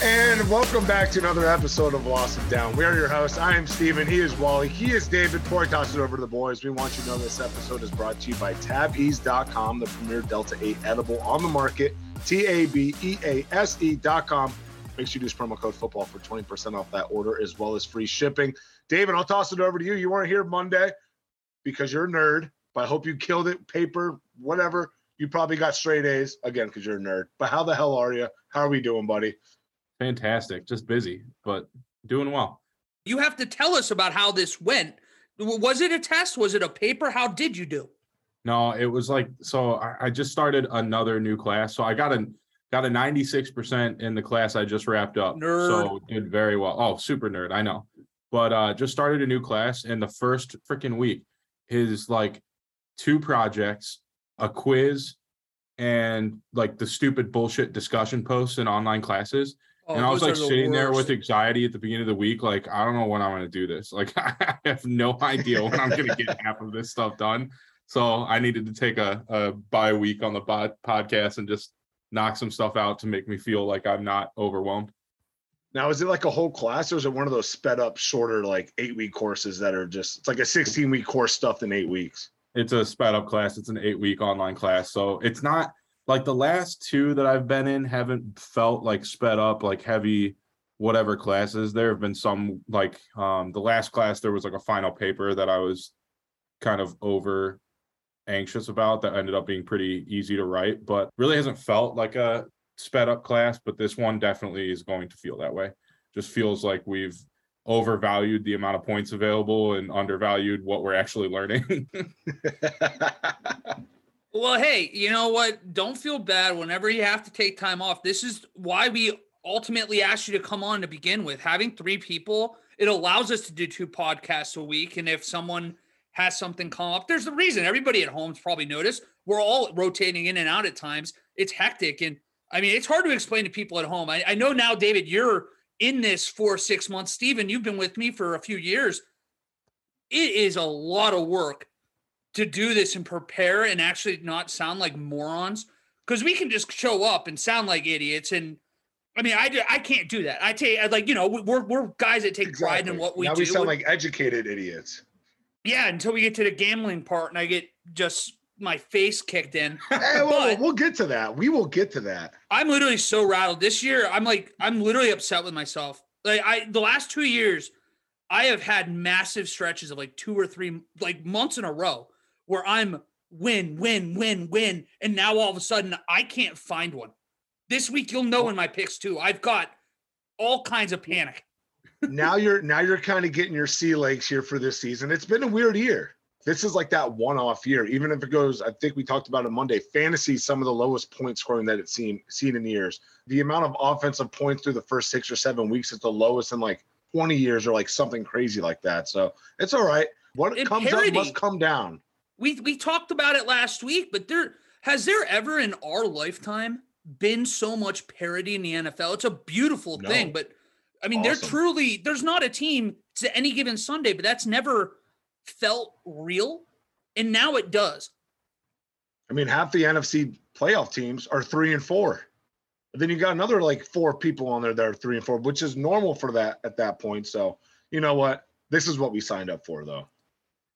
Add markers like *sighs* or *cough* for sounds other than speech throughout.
And welcome back to another episode of Lost and Down. We are your hosts. I am Steven. He is Wally. He is David. Before I toss it over to the boys, we want you to know this episode is brought to you by TabEase.com, the premier Delta 8 edible on the market. T A B E A S E.com. Make sure you use promo code football for 20% off that order as well as free shipping. David, I'll toss it over to you. You weren't here Monday because you're a nerd, but I hope you killed it. Paper, whatever. You probably got straight A's again because you're a nerd. But how the hell are you? How are we doing, buddy? Fantastic. Just busy, but doing well. You have to tell us about how this went. Was it a test? Was it a paper? How did you do? No, it was like so. I, I just started another new class, so I got a got a ninety six percent in the class I just wrapped up. Nerd. So did very well. Oh, super nerd. I know, but uh, just started a new class, and the first freaking week is like two projects, a quiz, and like the stupid bullshit discussion posts in online classes. Oh, and I was like are the sitting there with anxiety at the beginning of the week, like I don't know when I'm going to do this. Like *laughs* I have no idea when I'm going to get half of this stuff done. So I needed to take a, a bye week on the pod, podcast and just knock some stuff out to make me feel like I'm not overwhelmed. Now, is it like a whole class or is it one of those sped up, shorter, like eight week courses that are just, it's like a 16 week course stuffed in eight weeks? It's a sped up class. It's an eight week online class. So it's not like the last two that I've been in haven't felt like sped up, like heavy whatever classes. There have been some like um the last class there was like a final paper that I was kind of over anxious about that ended up being pretty easy to write, but really hasn't felt like a sped up class, but this one definitely is going to feel that way. Just feels like we've overvalued the amount of points available and undervalued what we're actually learning. *laughs* *laughs* Well, hey, you know what? Don't feel bad whenever you have to take time off. This is why we ultimately asked you to come on to begin with. Having three people, it allows us to do two podcasts a week. And if someone has something come up, there's a reason. Everybody at home's probably noticed we're all rotating in and out at times. It's hectic. And I mean, it's hard to explain to people at home. I, I know now, David, you're in this for six months. Steven, you've been with me for a few years. It is a lot of work to do this and prepare and actually not sound like morons? Because we can just show up and sound like idiots and I mean I, do- I can't do that. I take I like you know we're, we're guys that take pride in what we now do. we sound like educated idiots. yeah until we get to the gambling part and I get just my face kicked in. *laughs* Hey, well, we'll get to that. We will get to that. I'm literally so rattled. This year I'm like I'm literally upset with myself. Like I the last two years I have had massive stretches of like two or three like months in a row where I'm win, win, win, win. And now all of a sudden I can't find one. This week you'll know in my picks too. I've got all kinds of panic. now you're now you're kind of getting your sea legs here for this season. It's been a weird year. This is like that one-off year. Even if it goes, I think we talked about it Monday. Fantasy, some of the lowest point scoring that it's seen seen in years. The amount of offensive points through the first six or seven weeks is the lowest in like 20 years, or like something crazy like that. So it's all right. What And comes parity. up must come down. We we talked about it last week, but there has there ever in our lifetime been so much parity in the NFL? It's a beautiful No. thing, but I mean, Awesome. truly there's not a team to any given Sunday, but that's never felt real, and now it does. I mean, half the NFC playoff teams are three and four. And then you got another like four people on there that are three and four, which is normal for that at that point. So you know what? This is what we signed up for, though.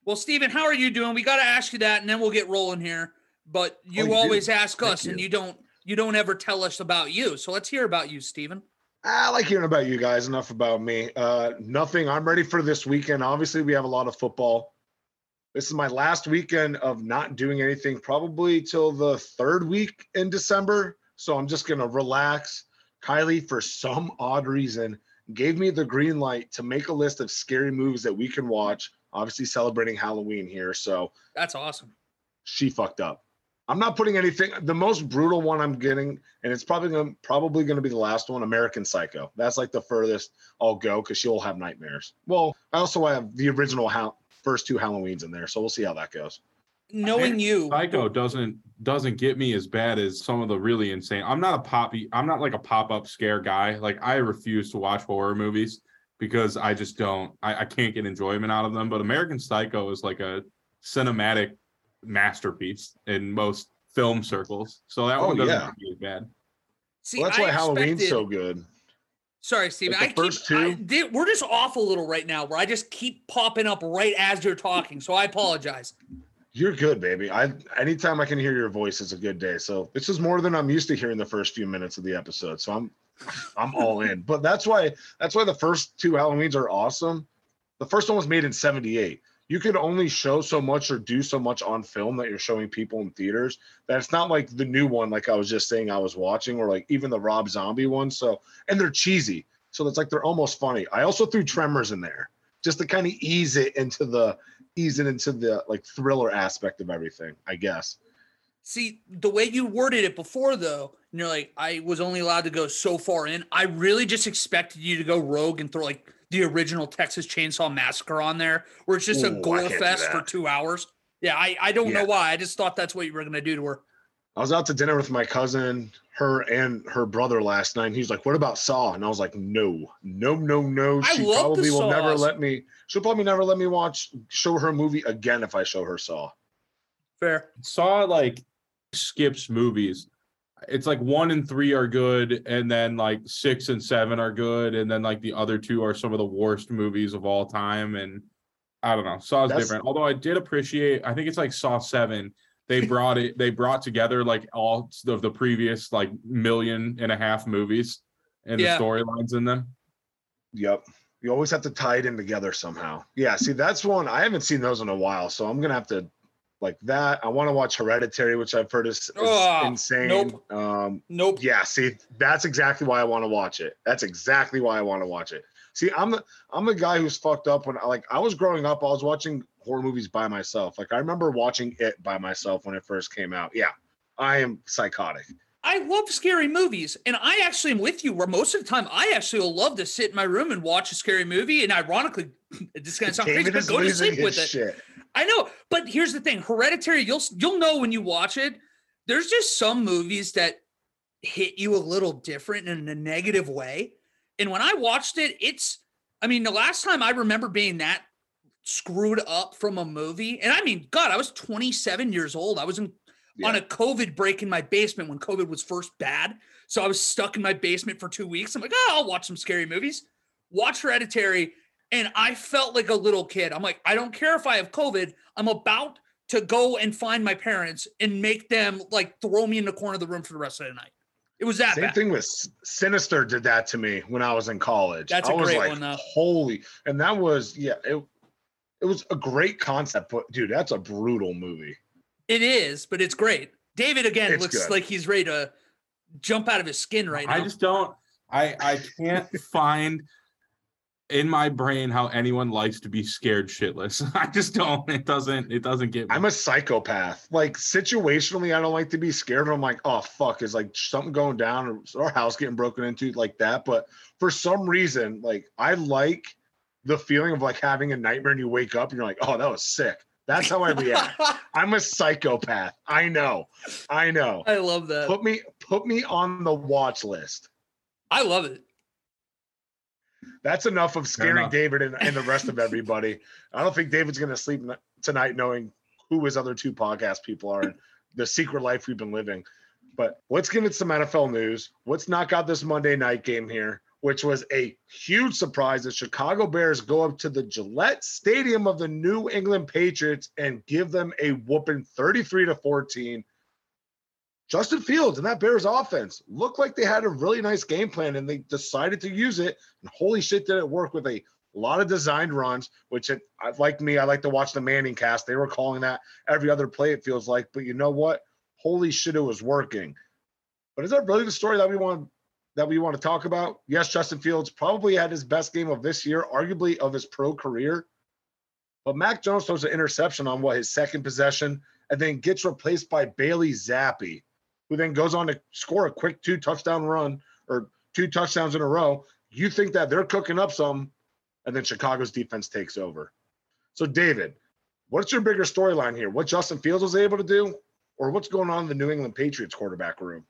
Well, Steven, how are you doing? We got to ask you that, and then we'll get rolling here. But you, Oh, you do? always ask Thank us, and you. you don't you don't ever tell us about you. So let's hear about you, Steven. I like hearing about you guys. Enough about me. Uh, nothing. I'm ready for this weekend. Obviously, we have a lot of football. This is my last weekend of not doing anything, probably till the third week in December. So I'm just gonna relax. Kylie, for some odd reason, gave me the green light to make a list of scary movies that we can watch. Obviously, celebrating Halloween here. So That's awesome. she fucked up. I'm not putting anything. The most brutal one I'm getting, and it's probably gonna probably gonna be the last one. American Psycho. That's like the furthest I'll go because she'll have nightmares. Well, I also have the original ha- first two Halloweens in there, so we'll see how that goes. Knowing you, Psycho doesn't doesn't get me as bad as some of the really insane. I'm not a poppy. I'm not like a pop up scare guy. Like I refuse to watch horror movies because I just don't. I, I can't get enjoyment out of them. But American Psycho is like a cinematic masterpiece in most film circles. So that Oh, one doesn't yeah. get as bad. see, well, that's I why Halloween's expected- so good. Sorry, Steve. Like the I keep, two? I did, we're just off a little right now where I just keep popping up right as you're talking. So I apologize. You're good, baby. I anytime I can hear your voice, it's a good day. So this is more than I'm used to hearing the first few minutes of the episode. So I'm I'm all in. But that's why that's why the first two Halloweens are awesome. The first one was made in 78. You could only show so much or do so much on film that you're showing people in theaters. That it's not like the new one, like I was just saying I was watching, or like even the Rob Zombie one. So and they're cheesy. So it's like they're almost funny. I also threw Tremors in there just to kind of ease it into the ease it into the like thriller aspect of everything, I guess. See, the way you worded it before, though, and you're like, I was only allowed to go so far in. I really just expected you to go rogue and throw like the original Texas Chainsaw Massacre on there, where it's just a Ooh, I gore fest for two hours. Yeah, I, I don't Yeah. know why. I just thought that's what you were gonna do to her. I was out to dinner with my cousin, her and her brother last night. And he's like, "What about Saw?" And I was like, "No, no, no, no. I She love the probably will never let me. She'll probably never let me watch show her movie again if I show her Saw." Fair. Saw like skips movies. It's like one and three are good, and then like six and seven are good, and then like the other two are some of the worst movies of all time. And I don't know, Saw's That's- different. Although I did appreciate, I think it's like Saw seven. They *laughs* brought it. They brought together like all of the previous like million and a half movies and Yeah. the storylines in them. Yep. You always have to tie it in together somehow. Yeah. See, that's one I haven't seen those in a while, so I'm gonna have to like that. I want to watch Hereditary, which I've heard is, is Oh, insane. nope. Um, Nope. Yeah, see, that's exactly why I want to watch it. That's exactly why I want to watch it. See, I'm the I'm the guy who's fucked up when I like I was growing up, I was watching horror movies by myself. Like I remember watching it by myself when it first came out. Yeah. I am psychotic. I love scary movies, and I actually am with you. Where most of the time, I actually will love to sit in my room and watch a scary movie. And ironically, *clears throat* it's gonna *laughs* sound crazy, but go to sleep with it. shit. I know, but here's the thing: Hereditary, you'll you'll know when you watch it. There's just some movies that hit you a little different in a negative way. And when I watched it, it's I mean, the last time I remember being that screwed up from a movie, and I mean, God, I was 27 years old. I was in on a COVID break in my basement when COVID was first bad. So I was stuck in my basement for two weeks. I'm like, oh, I'll watch some scary movies. Watch Hereditary. And I felt like a little kid. I'm like, I don't care if I have COVID. I'm about to go and find my parents and make them like throw me in the corner of the room for the rest of the night. It was that Same bad. thing with Sinister did that to me when I was in college. That's I a was great like, one, though. holy, and that was yeah, it, it was a great concept, but dude, that's a brutal movie. It is, but it's great. David again It's looks good. like he's ready to jump out of his skin right now. I just don't. I I can't find in my brain how anyone likes to be scared shitless. *laughs* I just don't. It doesn't. It doesn't get. Me. I'm a psychopath. Like situationally, I don't like to be scared. I'm like, oh fuck, is like something going down or our house getting broken into like that. But for some reason, like I like the feeling of like having a nightmare and you wake up and you're like, oh, that was sick. That's how I *laughs* react. I'm a psychopath. I know. I know. I love that. Put me put me on the watch list. I love it. That's enough of scaring enough. David and, and the rest of *laughs* everybody. I don't think David's going to sleep tonight knowing who his other two podcast people are and the secret life we've been living. But let's get into some NFL news. Let's knock out this Monday night game here, which was a huge surprise. The Chicago Bears go up to the Gillette Stadium of the New England Patriots and give them a whooping 33 to 14. Justin Fields and that Bears offense looked like they had a really nice game plan and they decided to use it. And holy shit, did it work with a lot of designed runs, which it, like me, I like to watch the Manning cast. They were calling that every other play, it feels like. But you know what? Holy shit, it was working. But is that really the story that we want that we want to talk about? Yes, Justin Fields probably had his best game of this year, arguably of his pro career. But Mac Jones throws an interception on what his second possession and then gets replaced by Bailey Zappe, who then goes on to score a quick two touchdown run or two touchdowns in a row. You think that they're cooking up some, and then Chicago's defense takes over. So, David, what's your bigger storyline here? What Justin Fields was able to do, or what's going on in the New England Patriots quarterback room?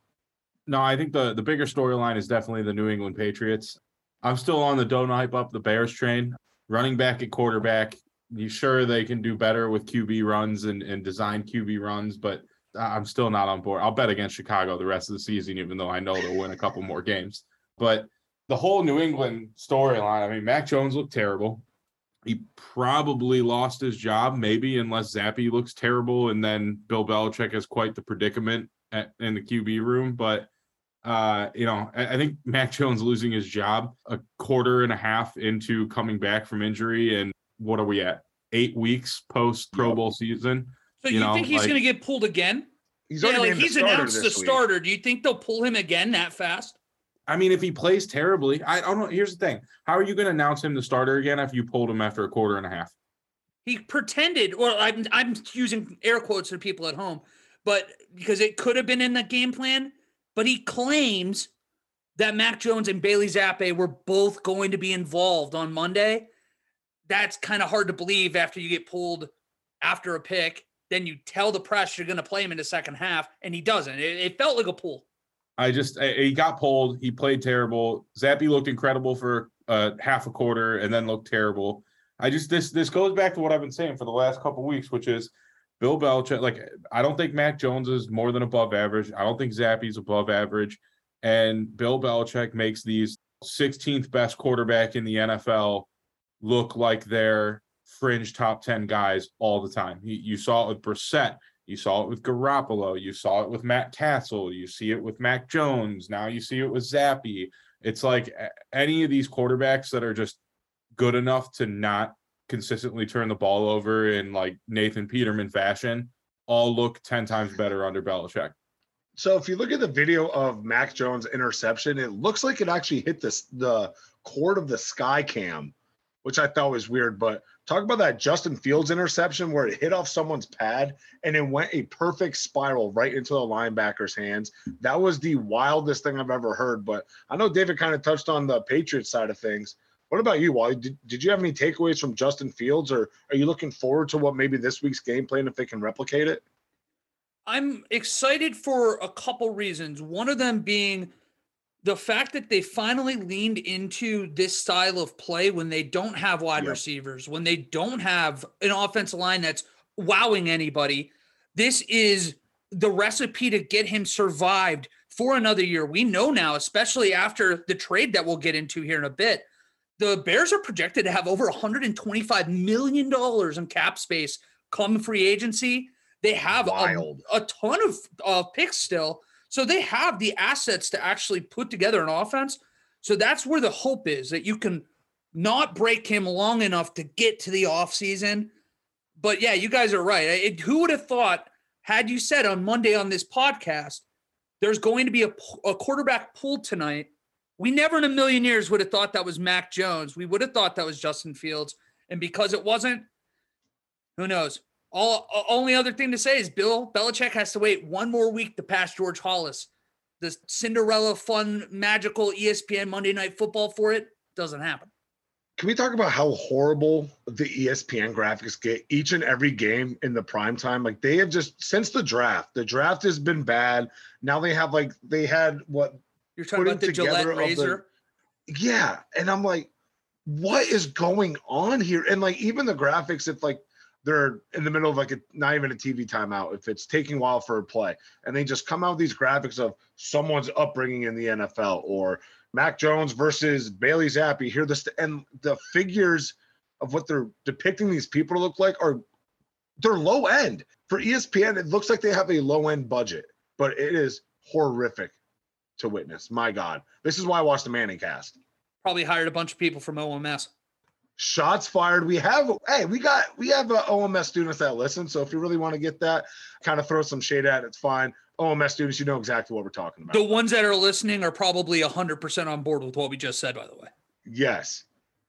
No, I think the the bigger storyline is definitely the New England Patriots. I'm still on the don't hype up the Bears train. Running back at quarterback. You sure they can do better with QB runs and, and design QB runs, but I'm still not on board. I'll bet against Chicago the rest of the season, even though I know they'll win a couple more games. But the whole New England storyline. I mean, Mac Jones looked terrible. He probably lost his job, maybe, unless Zappe looks terrible, and then Bill Belichick has quite the predicament at, in the QB room. But uh, you know, I, I, think Mac Jones losing his job a quarter and a half into coming back from injury, and what are we at? Eight weeks post Pro Bowl season. So you, you know, think he's like, going to get pulled again? He's yeah, like he's announced the week. starter. Do you think they'll pull him again that fast? I mean, if he plays terribly, I, I don't know. Here's the thing: How are you going to announce him the starter again if you pulled him after a quarter and a half? He pretended, or I'm I'm using air quotes for people at home, but because it could have been in the game plan but he claims that Mac Jones and Bailey Zappe were both going to be involved on Monday. That's kind of hard to believe after you get pulled after a pick. Then you tell the press you're going to play him in the second half, and he doesn't. It, it felt like a pull. I just he got pulled. He played terrible. Zappe looked incredible for uh, half a quarter, and then looked terrible. I just this this goes back to what I've been saying for the last couple weeks, which is Bill Belichick, like I don't think Mac Jones is more than above average. I don't think Zappe's above average. And Bill Belichick makes these 16th best quarterback in the NFL look like they're fringe top 10 guys all the time. You, you saw it with Brissett. You saw it with Garoppolo. You saw it with Matt Cassel. You see it with Mac Jones. Now you see it with Zappe. It's like any of these quarterbacks that are just good enough to not consistently turn the ball over in like Nathan Peterman fashion all look 10 times better under Belichick. So if you look at the video of Mac Jones interception, it looks like it actually hit this the cord of the sky cam, which I thought was weird. But talk about that Justin Fields interception where it hit off someone's pad and it went a perfect spiral right into the linebacker's hands. That was the wildest thing I've ever heard. But I know David kind of touched on the Patriots side of things. What about you, Wally? Did, did you have any takeaways from Justin Fields, or are you looking forward to what maybe this week's game plan if they can replicate it? I'm excited for a couple reasons. One of them being the fact that they finally leaned into this style of play when they don't have wide yep. receivers, when they don't have an offensive line that's wowing anybody. This is the recipe to get him survived for another year. We know now, especially after the trade that we'll get into here in a bit, the Bears are projected to have over 125 million dollars in cap space come free agency. They have a, a, ton of uh, picks still, so they have the assets to actually put together an offense. So that's where the hope is that you can not break him long enough to get to the offseason. But yeah, you guys are right. It, who would have thought, had you said on Monday on this podcast, there's going to be a, a quarterback pull tonight we never in a million years would have thought that was Mac Jones. We would have thought that was Justin Fields. And because it wasn't, who knows? All only other thing to say is Bill Belichick has to wait one more week to pass George Halas. The Cinderella fun magical ESPN Monday night football for it doesn't happen. Can we talk about how horrible the ESPN graphics get each and every game in the prime time? Like they have just since the draft, the draft has been bad. Now they have like they had what you're talking about the Gillette razor. The, yeah, and I'm like, what is going on here? And like even the graphics, if like they're in the middle of like a not even a TV timeout, if it's taking a while for a play, and they just come out with these graphics of someone's upbringing in the NFL or Mac Jones versus Bailey Zappe. Here, this and the figures of what they're depicting these people to look like are they're low end for ESPN. It looks like they have a low end budget, but it is horrific to witness. My God, this is why I watched the Manning cast. Probably hired a bunch of people from OMS. Shots fired. We have hey, we got we have uh, OMS students that listen. So if you really want to get that, kind of throw some shade at it, it's fine. OMS students, you know exactly what we're talking about. The ones that are listening are probably hundred percent on board with what we just said. By the way. Yes.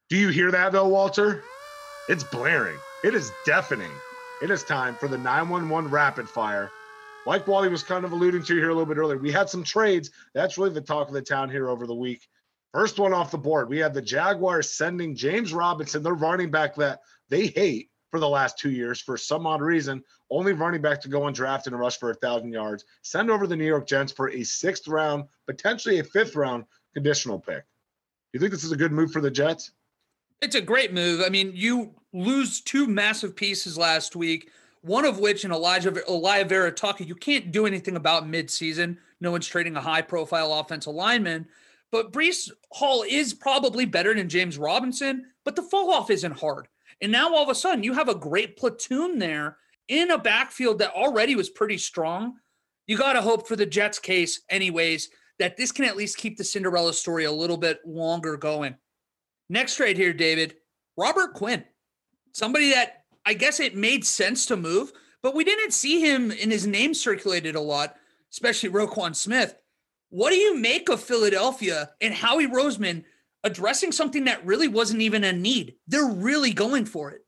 Do you hear that though, Walter? It's blaring. It is deafening. It is time for the 911 rapid fire like Wally was kind of alluding to here a little bit earlier, we had some trades. That's really the talk of the town here over the week. First one off the board, we have the Jaguars sending James Robinson, their running back that they hate for the last two years for some odd reason, only running back to go undrafted and rush for a thousand yards. Send over the New York Jets for a sixth round, potentially a fifth round conditional pick. You think this is a good move for the Jets? It's a great move. I mean, you lose two massive pieces last week one of which in Elijah Alijah Vera-Tucker, you can't do anything about midseason. No one's trading a high profile offensive lineman. But Breece Hall is probably better than James Robinson, but the fall off isn't hard. And now all of a sudden you have a great platoon there in a backfield that already was pretty strong. You got to hope for the Jets case, anyways, that this can at least keep the Cinderella story a little bit longer going. Next trade here, David Robert Quinn, somebody that I guess it made sense to move, but we didn't see him in his name circulated a lot, especially Roquan Smith. What do you make of Philadelphia and Howie Roseman addressing something that really wasn't even a need? They're really going for it.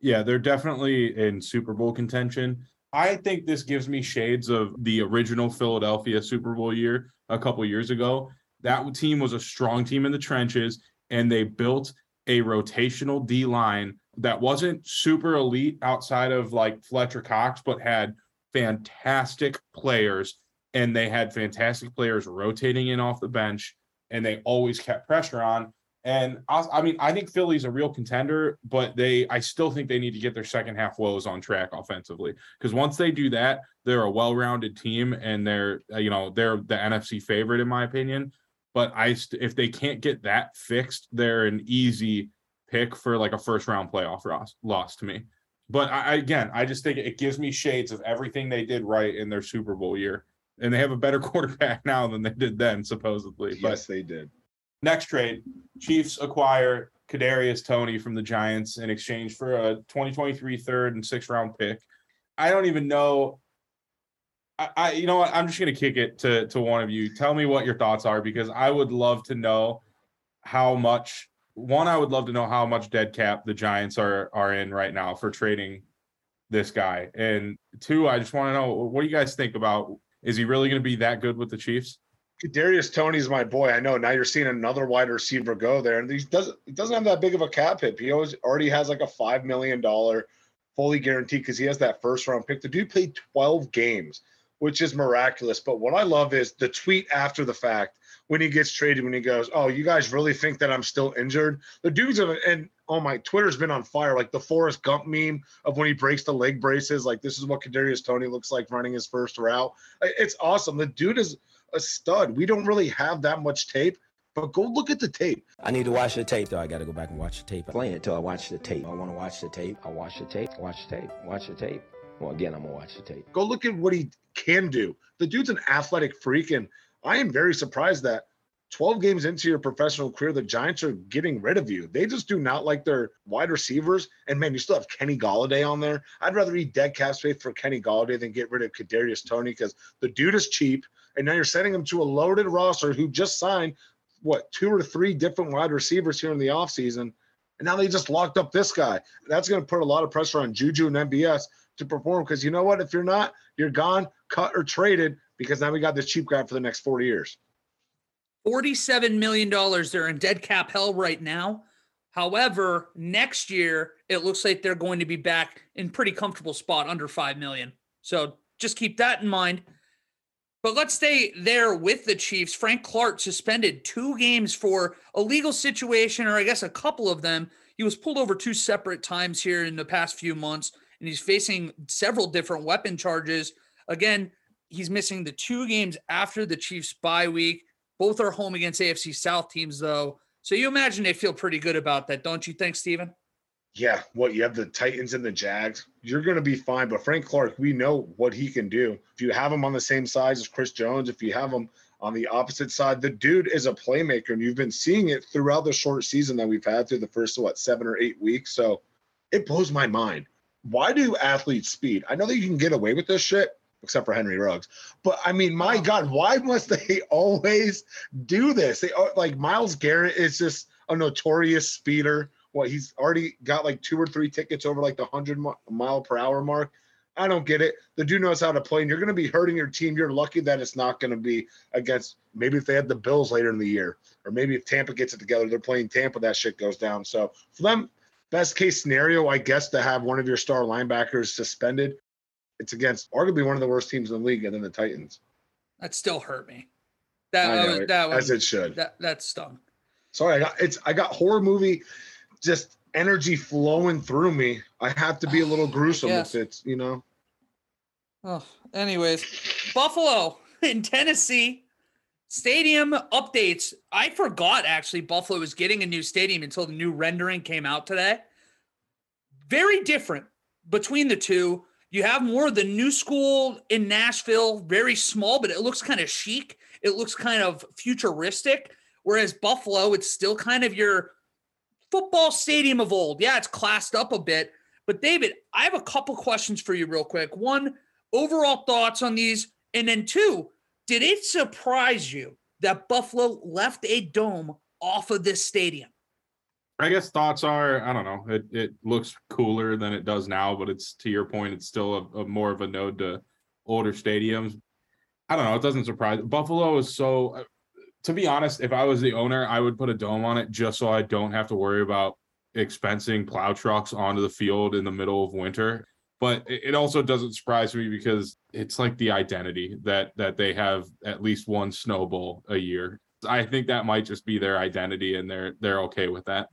Yeah, they're definitely in Super Bowl contention. I think this gives me shades of the original Philadelphia Super Bowl year a couple years ago. That team was a strong team in the trenches, and they built a rotational D line that wasn't super elite outside of like Fletcher Cox, but had fantastic players. And they had fantastic players rotating in off the bench, and they always kept pressure on. And I, I, mean, I think Philly's a real contender, but they, I still think they need to get their second half woes on track offensively. Because once they do that, they're a well-rounded team, and they're, you know, they're the NFC favorite in my opinion. But I, if they can't get that fixed, they're an easy pick for like a first round playoff loss, loss to me. But I, again, I just think it gives me shades of everything they did right in their Super Bowl year, and they have a better *laughs* quarterback now than they did then, supposedly. Yes, but they did. Next trade, Chiefs acquire Kadarius Toney from the Giants in exchange for a 2023 third and sixth round pick. I don't even know. I, I you know what? I'm just gonna kick it to to one of you. Tell me what your thoughts are because I would love to know how much. One, I would love to know how much dead cap the Giants are are in right now for trading this guy, and two, I just want to know what do you guys think about? Is he really going to be that good with the Chiefs? Darius Toney's my boy. I know now you're seeing another wide receiver go there, and he doesn't he doesn't have that big of a cap hit. He always already has like a five million dollar fully guaranteed because he has that first round pick. The dude played 12 games, which is miraculous. But what I love is the tweet after the fact when he gets traded, when he goes, "Oh, you guys really think that I'm still injured?" The dudes and oh my Twitter's been on fire. Like the Forrest Gump meme of when he breaks the leg braces. Like this is what Kadarius Toney looks like running his first route. It's awesome. The dude is a stud. We don't really have that much tape, but go look at the tape. I need to watch the tape, though. I got to go back and watch the tape. I'm playing it till I watch the tape. I want to watch the tape. I watch the tape. Watch the tape. Watch the tape. Well, again, I'm gonna watch the tape. Go look at what he can do. The dude's an athletic freak, and I am very surprised that 12 games into your professional career, the Giants are getting rid of you. They just do not like their wide receivers. And man, you still have Kenny Golladay on there. I'd rather eat dead cap space for Kenny Golladay than get rid of Kadarius Toney because the dude is cheap and now you're sending him to a loaded roster who just signed what two or three different wide receivers here in the offseason. And now they just locked up this guy. That's going to put a lot of pressure on Juju and MVS to perform because you know what? If you're not, you're gone, cut, or traded because now we got this cheap guy for the next 40 years. $47 million. They're in dead cap hell right now. However, next year, it looks like they're going to be back in pretty comfortable spot under 5 million. So just keep that in mind. But let's stay there with the Chiefs. Frank Clark suspended two games for a legal situation, or I guess a couple of them. He was pulled over two separate times here in the past few months, and he's facing several different weapon charges. Again, he's missing the two games after the Chiefs bye week. Both are home against AFC South teams, though. So you imagine they feel pretty good about that, don't you think, Steven? yeah, what you have the Titans and the Jags, you're going to be fine. But Frank Clark, we know what he can do. If you have him on the same size as Chris Jones, if you have him on the opposite side, the dude is a playmaker, and you've been seeing it throughout the short season that we've had through the first what seven or eight weeks. So it blows my mind. Why do athletes speed? I know that you can get away with this shit, except for Henry Ruggs. But I mean, my God, why must they *laughs* always do this? They oh, like Myles Garrett is just a notorious speeder what he's already got like two or three tickets over like the 100 mile per hour mark. I don't get it. The dude knows how to play, and you're going to be hurting your team. You're lucky that it's not going to be against maybe if they had the Bills later in the year, or maybe if Tampa gets it together, they're playing Tampa, that shit goes down. So for them, best case scenario, I guess, to have one of your star linebackers suspended. It's against arguably one of the worst teams in the league, and then the Titans. That still hurt me. That know, was, that was, as it should. That that stung. Sorry, I got it's I got horror movie just energy flowing through me. I have to be a little *sighs* gruesome if it's, you know. Oh, anyways, Buffalo *laughs* in Tennessee Stadium updates. I forgot actually Buffalo was getting a new stadium until the new rendering came out today. Very different between the two. You have more of the new school in Nashville, very small, but it looks kind of chic. It looks kind of futuristic. Whereas Buffalo, it's still kind of your football stadium of old. Yeah, it's classed up a bit. But David, I have a couple questions for you, real quick. One, overall thoughts on these. And then two, did it surprise you that Buffalo left a dome off of this stadium? I guess thoughts are I don't know. It it looks cooler than it does now, but it's to your point, it's still a, a more of a node to older stadiums. I don't know. It doesn't surprise. Buffalo is so. Uh, to be honest, if I was the owner, I would put a dome on it just so I don't have to worry about expensing plow trucks onto the field in the middle of winter. But it also doesn't surprise me because it's like the identity that that they have at least one snowball a year. I think that might just be their identity, and they're they're okay with that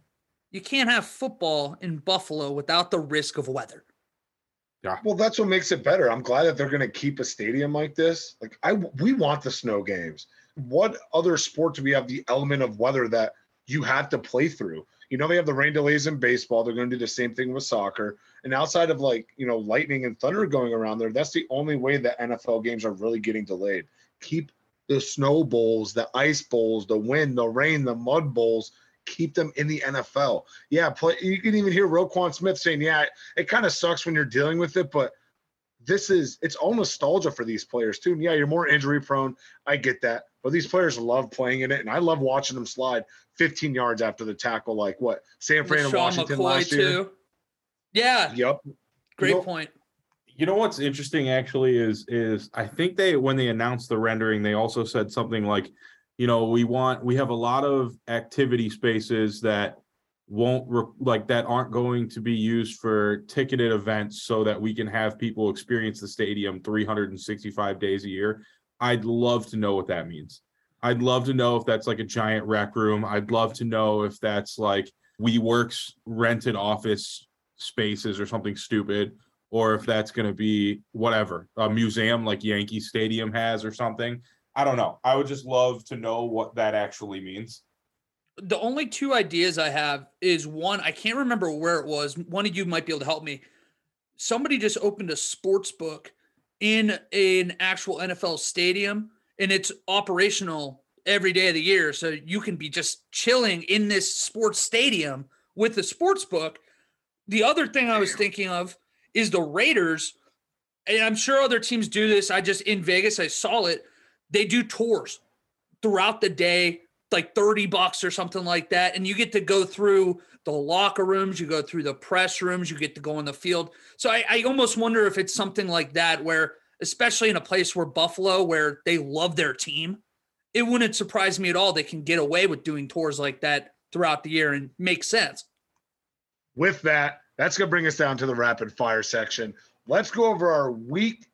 you can't have football in Buffalo without the risk of weather. Yeah. Well, that's what makes it better. I'm glad that they're going to keep a stadium like this. Like I we want the snow games. What other sport do we have the element of weather that you have to play through? You know, they have the rain delays in baseball. They're going to do the same thing with soccer. And outside of like, you know, lightning and thunder going around there, that's the only way that NFL games are really getting delayed. Keep the snow bowls, the ice bowls, the wind, the rain, the mud bowls keep them in the NFL. Yeah, play, you can even hear Roquan Smith saying, "Yeah, it, it kind of sucks when you're dealing with it, but this is it's all nostalgia for these players too. And yeah, you're more injury prone. I get that, but these players love playing in it, and I love watching them slide 15 yards after the tackle, like what San Fran and Washington McCoy last year. Too. Yeah. Yep. Great you know, point. You know what's interesting actually is is I think they when they announced the rendering, they also said something like you know we want we have a lot of activity spaces that won't re- like that aren't going to be used for ticketed events so that we can have people experience the stadium 365 days a year. I'd love to know what that means. I'd love to know if that's like a giant rec room. I'd love to know if that's like WeWork's rented office spaces or something stupid or if that's going to be whatever a museum like yankee stadium has or something I don't know. I would just love to know what that actually means. The only two ideas I have is one, I can't remember where it was. One of you might be able to help me. Somebody just opened a sports book in an actual NFL stadium and it's operational every day of the year. So you can be just chilling in this sports stadium with the sports book. The other thing I was thinking of is the Raiders, and I'm sure other teams do this. I just in Vegas, I saw it they do tours throughout the day, like 30 bucks or something like that. And you get to go through the locker rooms, you go through the press rooms, you get to go on the field. So I, I almost wonder if it's something like that where, especially in a place where Buffalo, where they love their team, it wouldn't surprise me at all. They can get away with doing tours like that throughout the year and make sense. With that, that's going to bring us down to the rapid fire section. Let's go over our week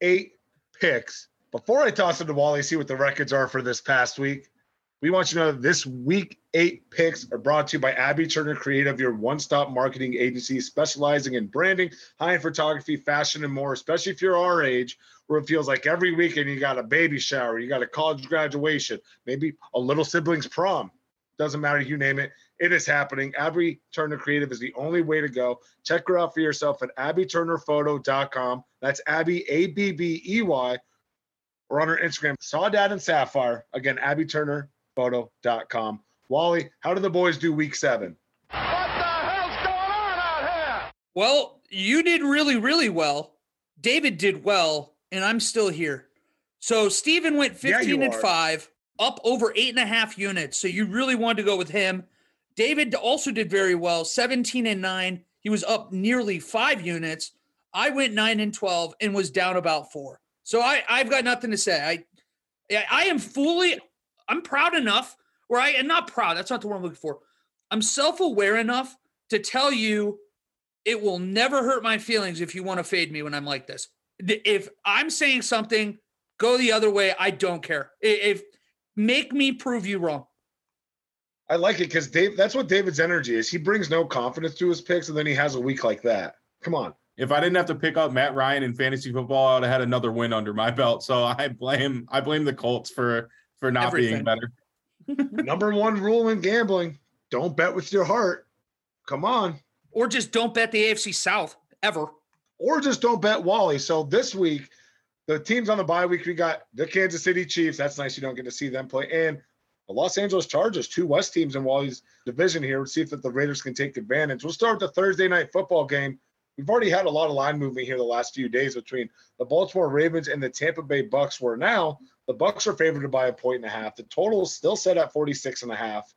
eight picks before I toss it to Wally, see what the records are for this past week, we want you to know this week eight picks are brought to you by Abby Turner Creative, your one stop marketing agency specializing in branding, high end photography, fashion, and more, especially if you're our age, where it feels like every weekend you got a baby shower, you got a college graduation, maybe a little sibling's prom. Doesn't matter, you name it. It is happening. Abby Turner Creative is the only way to go. Check her out for yourself at abbyturnerphoto.com. That's Abby, A B B E Y or on our Instagram, Saw Dad and Sapphire. Again, AbbyTurnerPhoto.com. Wally, how did the boys do week seven? What the hell's going on out here? Well, you did really, really well. David did well, and I'm still here. So Steven went 15 yeah, and are. 5, up over eight and a half units. So you really wanted to go with him. David also did very well, 17 and 9. He was up nearly five units. I went 9 and 12 and was down about four. So I, I've got nothing to say. I, I am fully, I'm proud enough, or I am not proud. That's not the word I'm looking for. I'm self-aware enough to tell you it will never hurt my feelings if you want to fade me when I'm like this. If I'm saying something, go the other way. I don't care. If make me prove you wrong. I like it because Dave. That's what David's energy is. He brings no confidence to his picks, and then he has a week like that. Come on if I didn't have to pick up Matt Ryan in fantasy football, I would have had another win under my belt. So I blame I blame the Colts for for not Everything. being better. *laughs* Number one rule in gambling: don't bet with your heart. Come on, Or just don't bet the AFC South ever. or just don't bet Wally. So this week, the teams on the bye week, we got the Kansas City Chiefs. That's nice. You don't get to see them play, and the Los Angeles Chargers, two West teams in Wally's division here. We'll see if the Raiders can take advantage. We'll start with the Thursday night football game. We've already had a lot of line movement here the last few days between the Baltimore Ravens and the Tampa Bay Bucks, where now the Bucks are favored by a point and a half. The total is still set at 46 and a half.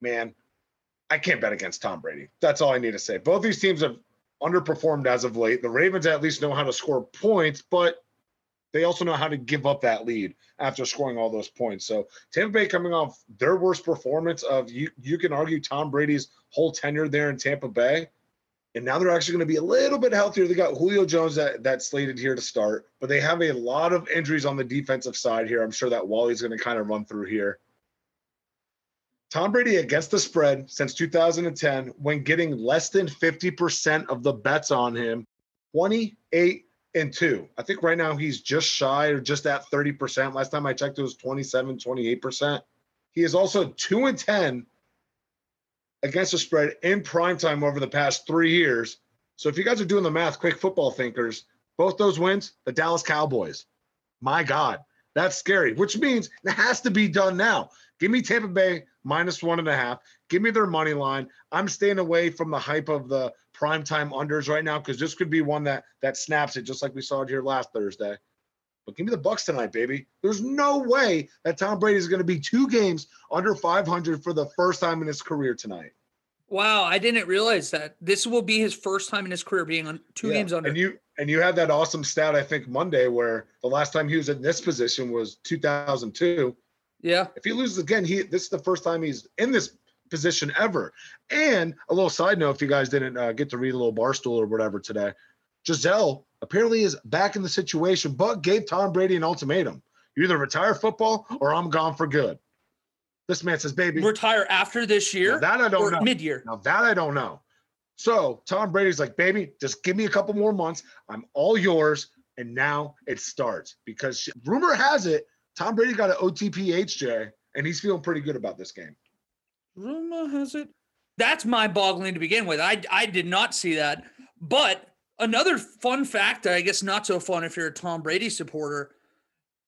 Man, I can't bet against Tom Brady. That's all I need to say. Both these teams have underperformed as of late. The Ravens at least know how to score points, but they also know how to give up that lead after scoring all those points. So Tampa Bay coming off their worst performance of you you can argue Tom Brady's whole tenure there in Tampa Bay. And now they're actually going to be a little bit healthier. They got Julio Jones that that's slated here to start, but they have a lot of injuries on the defensive side here. I'm sure that Wally's going to kind of run through here. Tom Brady against the spread since 2010 when getting less than 50% of the bets on him, 28 and 2. I think right now he's just shy or just at 30%. Last time I checked it was 27, 28%. He is also 2 and 10 against the spread in prime time over the past 3 years. So if you guys are doing the math, quick football thinkers, both those wins, the Dallas Cowboys. My God, that's scary, which means it has to be done now. Give me Tampa Bay minus one and a half. Give me their money line. I'm staying away from the hype of the primetime unders right now because this could be one that that snaps it just like we saw it here last Thursday. But give me the Bucks tonight, baby. There's no way that Tom Brady is going to be two games under 500 for the first time in his career tonight. Wow, I didn't realize that. This will be his first time in his career being on two Yeah. games under. And you and you had that awesome stat I think Monday where the last time he was in this position was 2002. yeah. If he loses again, he this is the first time he's in this position ever. And a little side note, if you guys didn't uh, get to read a little barstool or whatever today, Gisele apparently is back in the situation, but gave Tom Brady an ultimatum: you either retire football or I'm gone for good. This man says, "Baby, Retire after this now year that I don't know. mid year. Now that I don't know." So Tom Brady's like, "Baby, just give me a couple more months. I'm all yours." And now it starts because she- rumor has it Tom Brady got an OTP HJ, and he's feeling pretty good about this game. Rumor has it. That's mind boggling to begin with. I, I did not see that. But another fun fact, I guess not so fun if you're a Tom Brady supporter,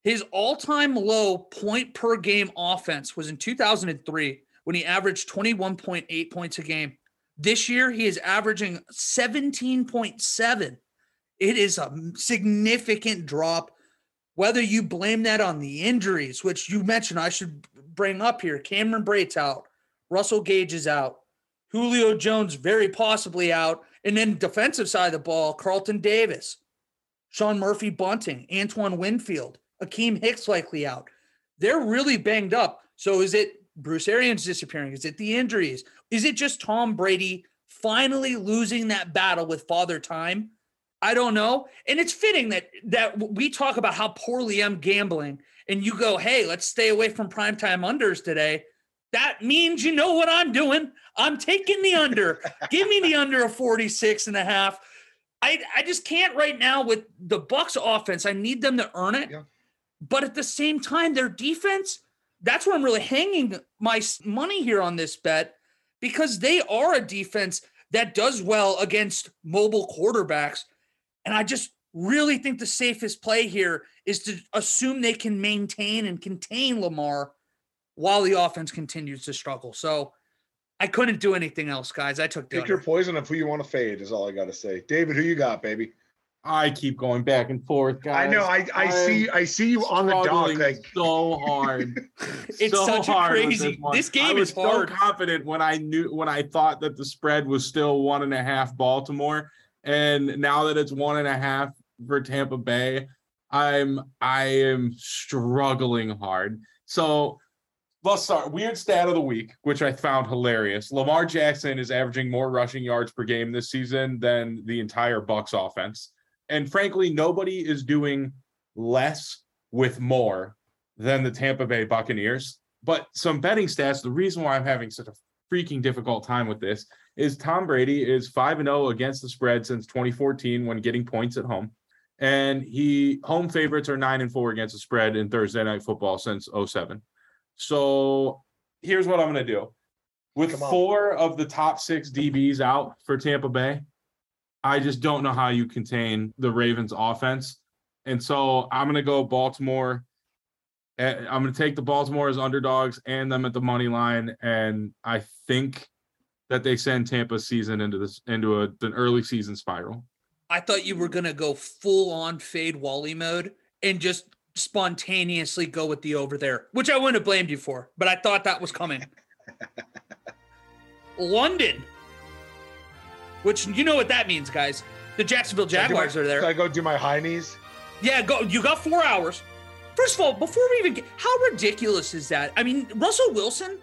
his all time low point per game offense was in 2003 when he averaged 21.8 points a game. This year, he is averaging 17.7. It is a significant drop. Whether you blame that on the injuries, which you mentioned, I should bring up here Cameron Brate's out, Russell Gage is out, Julio Jones very possibly out, and then defensive side of the ball, Carlton Davis, Sean Murphy Bunting, Antoine Winfield, Akiem Hicks likely out. They're really banged up. So is it Bruce Arians disappearing? Is it the injuries? Is it just Tom Brady finally losing that battle with Father Time? I don't know. And it's fitting that that we talk about how poorly I'm gambling and you go, "Hey, let's stay away from primetime unders today." That means you know what I'm doing. I'm taking the under. Give me the under of 46 and a half. I I just can't right now with the Bucks offense. I need them to earn it. Yeah. But at the same time, their defense, that's where I'm really hanging my money here on this bet because they are a defense that does well against mobile quarterbacks. And I just really think the safest play here is to assume they can maintain and contain Lamar while the offense continues to struggle. So I couldn't do anything else, guys. I took the Pick your poison of who you want to fade is all I got to say. David, who you got, baby? I keep going back and forth, guys. I know. I, I I'm see. I see you on the dock. Like, so hard. *laughs* It's so such a hard with crazy- one. this game I was is hard. so confident when I knew when I thought that the spread was still one and a half Baltimore, and now that it's one and a half for Tampa Bay, I'm I am struggling hard. So let's start. Weird stat of the week, which I found hilarious. Lamar Jackson is averaging more rushing yards per game this season than the entire Bucks offense. And frankly, nobody is doing less with more than the Tampa Bay Buccaneers. But some betting stats, the reason why I'm having such a freaking difficult time with this is Tom Brady is 5 and 0 against the spread since 2014 when getting points at home. And he home favorites are nine and four against the spread in Thursday night football since 07. So here's what I'm gonna do. With four of the top six DBs out for Tampa Bay, I just don't know how you contain the Ravens offense. And so I'm gonna go Baltimore. I'm gonna take the Baltimore as underdogs and them at the money line. And I think that they send Tampa's season into this into a, an early season spiral. I thought you were gonna go full on fade Wally mode and just spontaneously go with the over there, which I wouldn't have blamed you for, but I thought that was coming. *laughs* London, which you know what that means, guys. The Jacksonville do my- Jaguars are Should I go do my high knees? Yeah, go. You got four hours. First of all, before we even get, how ridiculous is that? I mean, Russell Wilson,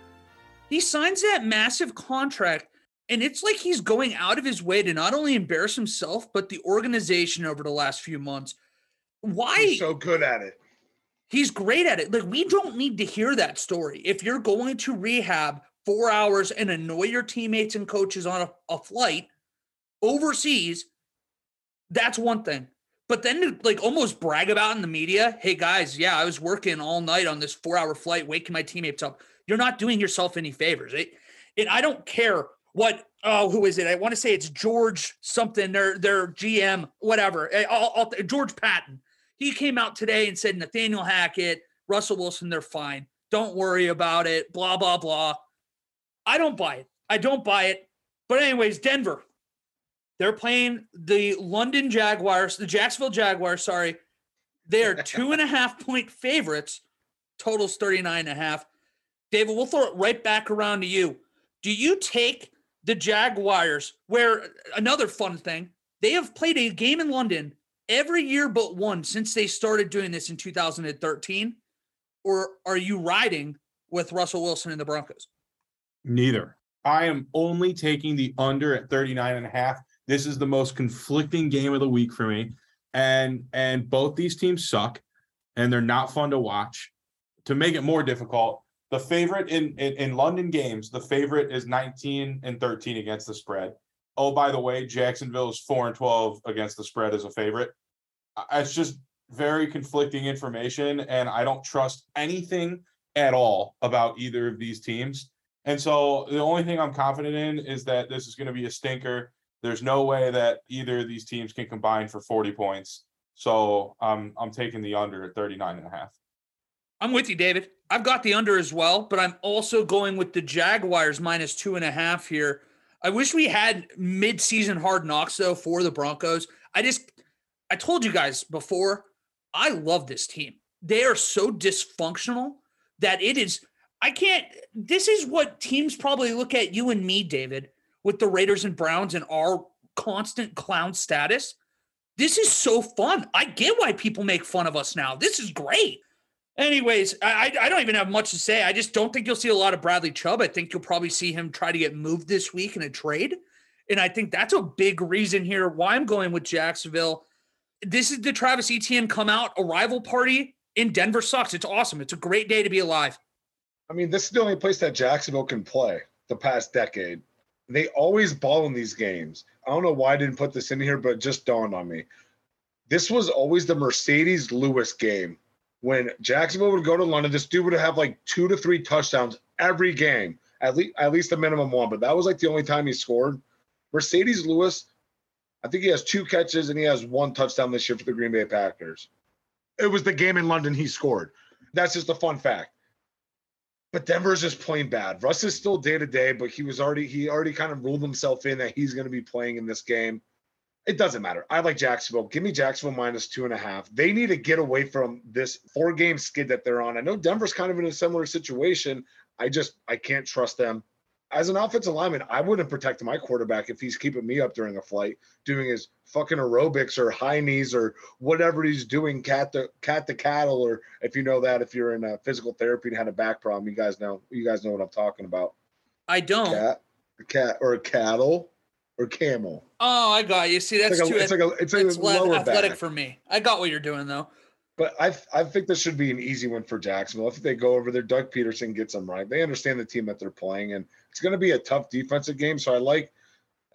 he signs that massive contract, and it's like he's going out of his way to not only embarrass himself but the organization over the last few months. Why? He's so good at it. He's great at it. Like, we don't need to hear that story. If you're going to rehab four hours and annoy your teammates and coaches on a, a flight overseas, that's one thing. But then to like almost brag about in the media, hey guys, yeah, I was working all night on this four hour flight, waking my teammates up. You're not doing yourself any favors. It, and I don't care what, oh, who is it? I want to say it's George something, their, their GM, whatever. Eh, I'll- I'll- George Paton. He came out today and said Nathaniel Hackett, Russell Wilson, they're fine. Don't worry about it. Blah, blah, blah. I don't buy it. I don't buy it. But, anyways, Denver. They're playing the London Jaguars, the Jacksonville Jaguars, sorry. They are *laughs* two and a half point favorites. Totals 39 and a half. David, we'll throw it right back around to you. Do you take the Jaguars, where another fun thing, they have played a game in London every year but one since they started doing this in 2013? Or are you riding with Russell Wilson and the Broncos? Neither. I am only taking the under at 39 and a half. This is the most conflicting game of the week for me. And and both these teams suck and they're not fun to watch. To make it more difficult, the favorite in, in in London games, the favorite is 19 and 13 against the spread. Oh, by the way, Jacksonville is 4 and 12 against the spread as a favorite. Uh, It's just very conflicting information and I don't trust anything at all about either of these teams. And so the only thing I'm confident in is that this is going to be a stinker. There's no way that either of these teams can combine for 40 points. So um, I'm taking the under at 39 and a half. I'm with you, David. I've got the under as well, but I'm also going with the Jaguars minus two and a half here. I wish we had mid-season hard knocks though for the Broncos. I just I told you guys before, I love this team. They are so dysfunctional that it is I can't this is what teams probably look at you and me, David, with the Raiders and Browns and our constant clown status. This is so fun. I get why people make fun of us now. This is great. Anyways, I, I don't even have much to say. I just don't think you'll see a lot of Bradley Chubb. I think you'll probably see him try to get moved this week in a trade. And I think that's a big reason here why I'm going with Jacksonville. This is the Travis Etienne come out arrival party in Denver sucks. It's awesome. It's a great day to be alive. I mean, this is the only place that Jacksonville can play the past decade. They always ball in these games. I don't know why I didn't put this in here, but it just dawned on me. This was always the Marcedes Lewis game. When Jacksonville would go to London, this dude would have like two to three touchdowns every game, at least at least a minimum one. But that was like the only time he scored. Marcedes Lewis, I think he has two catches and he has one touchdown this year for the Green Bay Packers. It was the game in London he scored. That's just a fun fact. But Denver's just playing bad. Russ is still day to day, but he was already he already kind of ruled himself in that he's going to be playing in this game. It doesn't matter. I like Jacksonville. Give me Jacksonville minus two and a half. They need to get away from this four game skid that they're on. I know Denver's kind of in a similar situation. I just I can't trust them. As an offensive lineman, I wouldn't protect my quarterback if he's keeping me up during a flight, doing his fucking aerobics or high knees or whatever he's doing, cat the cat the cattle, or if you know that, if you're in a physical therapy and had a back problem, you guys know you guys know what I'm talking about. I don't. Cat, cat, or cattle, or camel. Oh, I got you. See, that's It's like too it's like a it's like it's a lower athletic back. for me. I got what you're doing though. But I I think this should be an easy one for Jacksonville. If they go over there, Doug Pederson gets them right. They understand the team that they're playing, and it's going to be a tough defensive game. So I like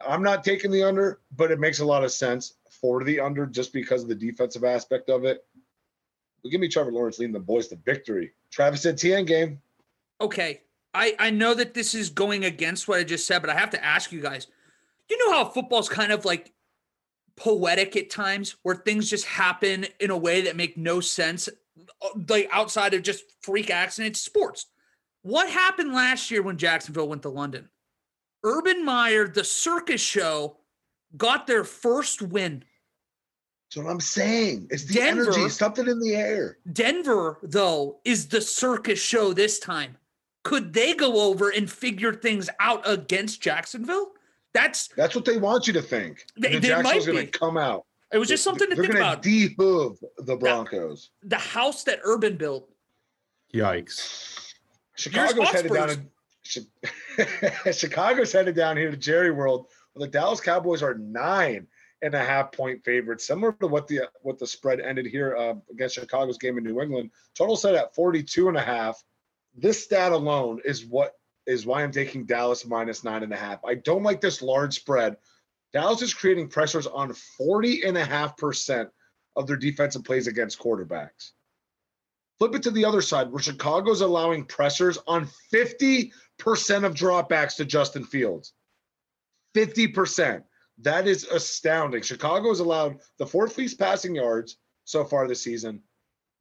I'm not taking the under, but it makes a lot of sense for the under just because of the defensive aspect of it. But give me Trevor Lawrence leading the boys to victory. Travis Etienne game. Okay. I, I know that this is going against what I just said, but I have to ask you guys. You know how football's kind of like poetic at times where things just happen in a way that make no sense uh, like outside of just freak accidents? Sports. What happened last year when jacksonville went to london? Urban meyer the circus show got their first win. That's what I'm saying. It's the Denver- energy, something in the air. denver though is the circus show this time. Could they go over and figure things out against jacksonville that's That's what they want you to think. They- the they Jacksonville's might going be. to come out. it was just something to They're think gonna about de-hoov the Broncos. the house that urban built Yikes. Chicago's headed down. Hotspurs. In, *laughs* Chicago's headed down here to Jerry World. Well, the Dallas Cowboys are nine and a half point favorites, similar to what the what the spread ended here uh, against Chicago's game in New England. Total set at 42 and a half. This stat alone is what is why I'm taking Dallas minus nine and a half. I don't like this large spread. Dallas is creating pressures on 40 and a half percent of their defensive plays against quarterbacks. Flip it to the other side where Chicago's allowing pressures on 50% of dropbacks to Justin Fields. 50%. That is astounding. Chicago has allowed the fourth least passing yards so far this season,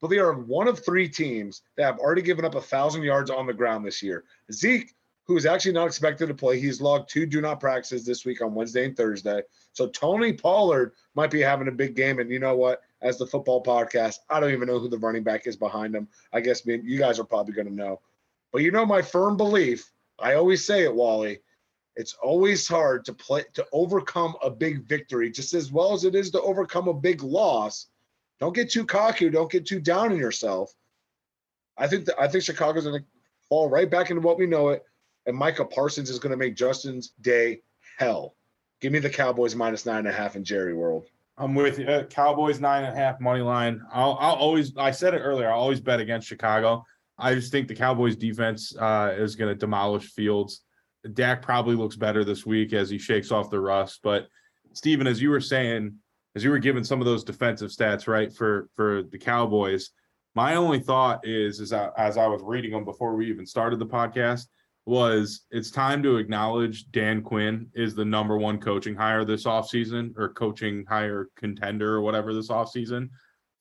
but they are one of three teams that have already given up a thousand yards on the ground this year. Zeke, who is actually not expected to play, he's logged two do not practices this week on Wednesday and Thursday. So Tony Pollard might be having a big game. And you know what? As the football podcast, I don't even know who the running back is behind him. I guess me, you guys are probably going to know. But you know my firm belief. I always say it, Wally. It's always hard to play to overcome a big victory, just as well as it is to overcome a big loss. Don't get too cocky. Don't get too down on yourself. I think that I think Chicago's going to fall right back into what we know it, and Micah Parsons is going to make Justin's day hell. Give me the Cowboys minus nine and a half in Jerry World. I'm with you. Uh, Cowboys nine and a half money line. I'll, I'll always. I said it earlier. I'll always bet against Chicago. I just think the Cowboys defense uh, is going to demolish Fields. Dak probably looks better this week as he shakes off the rust. But Steven, as you were saying, as you were given some of those defensive stats right for for the Cowboys, my only thought is is that as I was reading them before we even started the podcast was it's time to acknowledge Dan Quinn is the number one coaching hire this offseason or coaching hire contender or whatever this offseason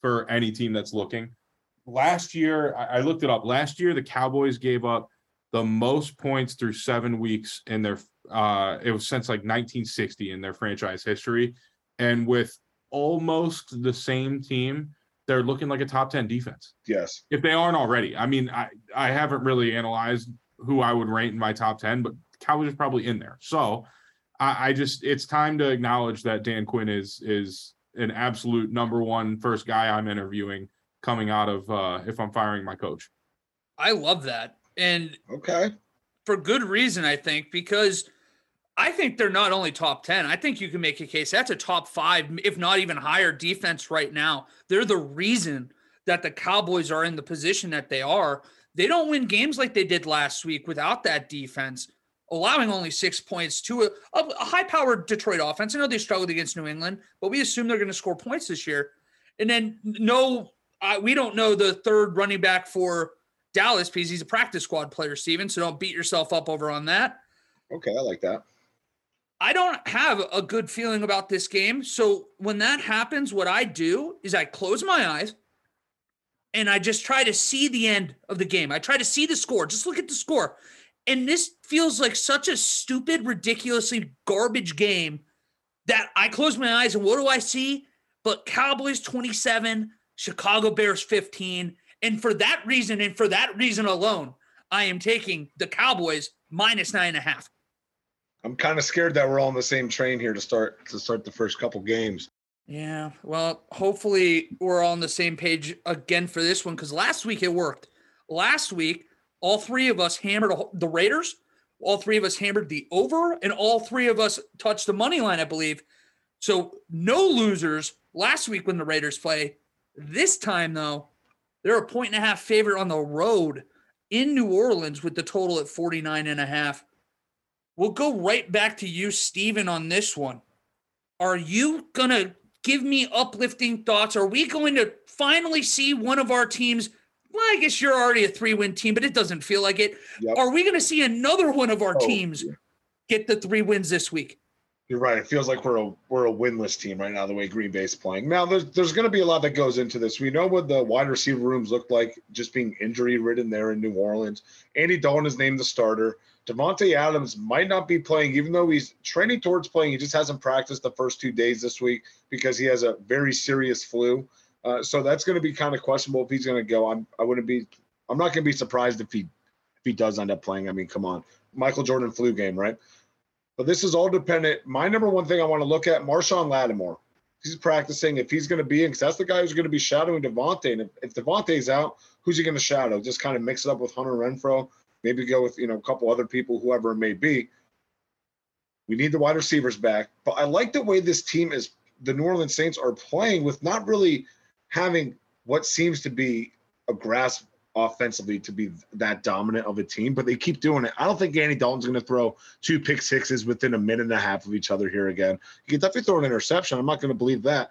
for any team that's looking. Last year, I, I looked it up. Last year, the Cowboys gave up the most points through seven weeks in their uh it was since like 1960 in their franchise history. And with almost the same team, they're looking like a top 10 defense Yes. if they aren't already. I mean, I I haven't really analyzed who I would rate in my top ten, but Cowboys is probably in there. So I, I just it's time to acknowledge that Dan Quinn is is an absolute number one first guy I'm interviewing coming out of uh if I'm firing my coach. I love that. And Okay. for good reason, I think, because I think they're not only top 10. I think you can make a case that's a top five, if not even higher defense right now. They're the reason that the Cowboys are in the position that they are. They don't win games like they did last week without that defense, allowing only six points to a, a high powered Detroit offense. I know they struggled against New England, but we assume they're going to score points this year. And then no, uh, we don't know the third running back for Dallas because he's a practice squad player, Steven. So don't beat yourself up over on that. Okay. I like that. I don't have a good feeling about this game. So when that happens, what I do is I close my eyes and I just try to see the end of the game. I try to see the score. Just look at the score. And this feels like such a stupid, ridiculously garbage game that I close my eyes and what do I see? But Cowboys 27, Chicago Bears 15. And for that reason, and for that reason alone, I am taking the Cowboys minus nine and a half. I'm kind of scared that we're all on the same train here to start to start the first couple games. Yeah, well, hopefully we're all on the same page again for this one because last week it worked. Last week, all three of us hammered the Raiders, all three of us hammered the over, and all three of us touched the money line, I believe. So no losers last week when the Raiders play. This time, though, they're a point and a half favorite on the road in New Orleans with the total at 49 and a half. We'll go right back to you, Steven, on this one. Are you going to give me uplifting thoughts? Are we going to finally see one of our teams? Well, I guess you're already a three win team, but it doesn't feel like it. Yep. Are we going to see another one of our Oh, teams yeah. get the three wins this week? You're right. It feels like we're a we're a winless team right now, the way Green Bay's playing. Now there's there's gonna be a lot that goes into this. We know what the wide receiver rooms look like, just being injury ridden there in New Orleans. Andy Dalton is named the starter. Davante Adams might not be playing, even though he's training towards playing. He just hasn't practiced the first two days this week because he has a very serious flu. Uh, so that's going to be kind of questionable if he's going to go. I'm I wouldn't be I'm not going to be surprised if he if he does end up playing. I mean, come on, Michael Jordan flu game, right? But this is all dependent. My number one thing I want to look at, Marshon Lattimore. He's practicing. If he's going to be in, because that's the guy who's going to be shadowing Davante. And if, if Davante's out, who's he going to shadow? Just kind of mix it up with Hunter Renfrow. Maybe go with you know a couple other people, whoever it may be. We need the wide receivers back. But I like the way this team is. The New Orleans Saints are playing with not really having what seems to be a grasp offensively to be that dominant of a team, but they keep doing it. I don't think Andy Dalton's going to throw two pick sixes within a minute and a half of each other here again. He can definitely throw an interception. I'm not going to believe that.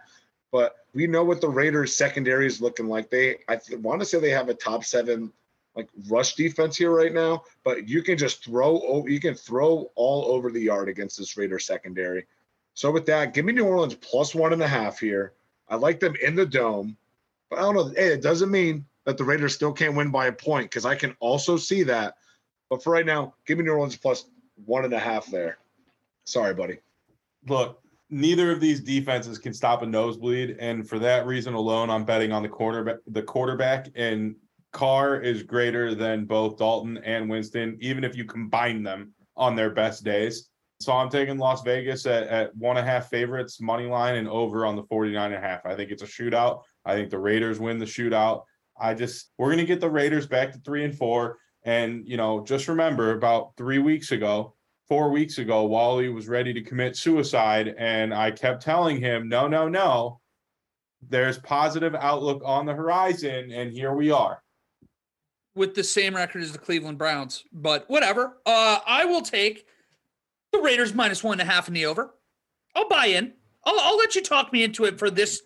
But we know what the Raiders secondary is looking like. They, I th- want to say they have a top seven like rush defense here right now, but you can just throw, you can throw all over the yard against this Raider secondary. So with that, give me New Orleans plus one and a half here. I like them in the dome, but I don't know. Hey, it doesn't mean that the Raiders still can't win by a point because I can also see that. But for right now, give me New Orleans plus one and a half there. Sorry, buddy. Look, neither of these defenses can stop a nosebleed, and for that reason alone, I'm betting on the quarterback. The quarterback and Carr is greater than both Dalton and Winston, even if you combine them on their best days. So I'm taking Las Vegas at, at one and a half favorites, money line, and over on the 49 and a half. I think it's a shootout. I think the Raiders win the shootout. I just we're gonna get the Raiders back to three and four. And you know, just remember about three weeks ago, four weeks ago, Wally was ready to commit suicide, and I kept telling him, no, no, no. There's positive outlook on the horizon, and here we are. With the same record as the Cleveland Browns, but whatever. Uh, I will take the Raiders minus one and a half in the over. I'll buy in. I'll, I'll let you talk me into it for this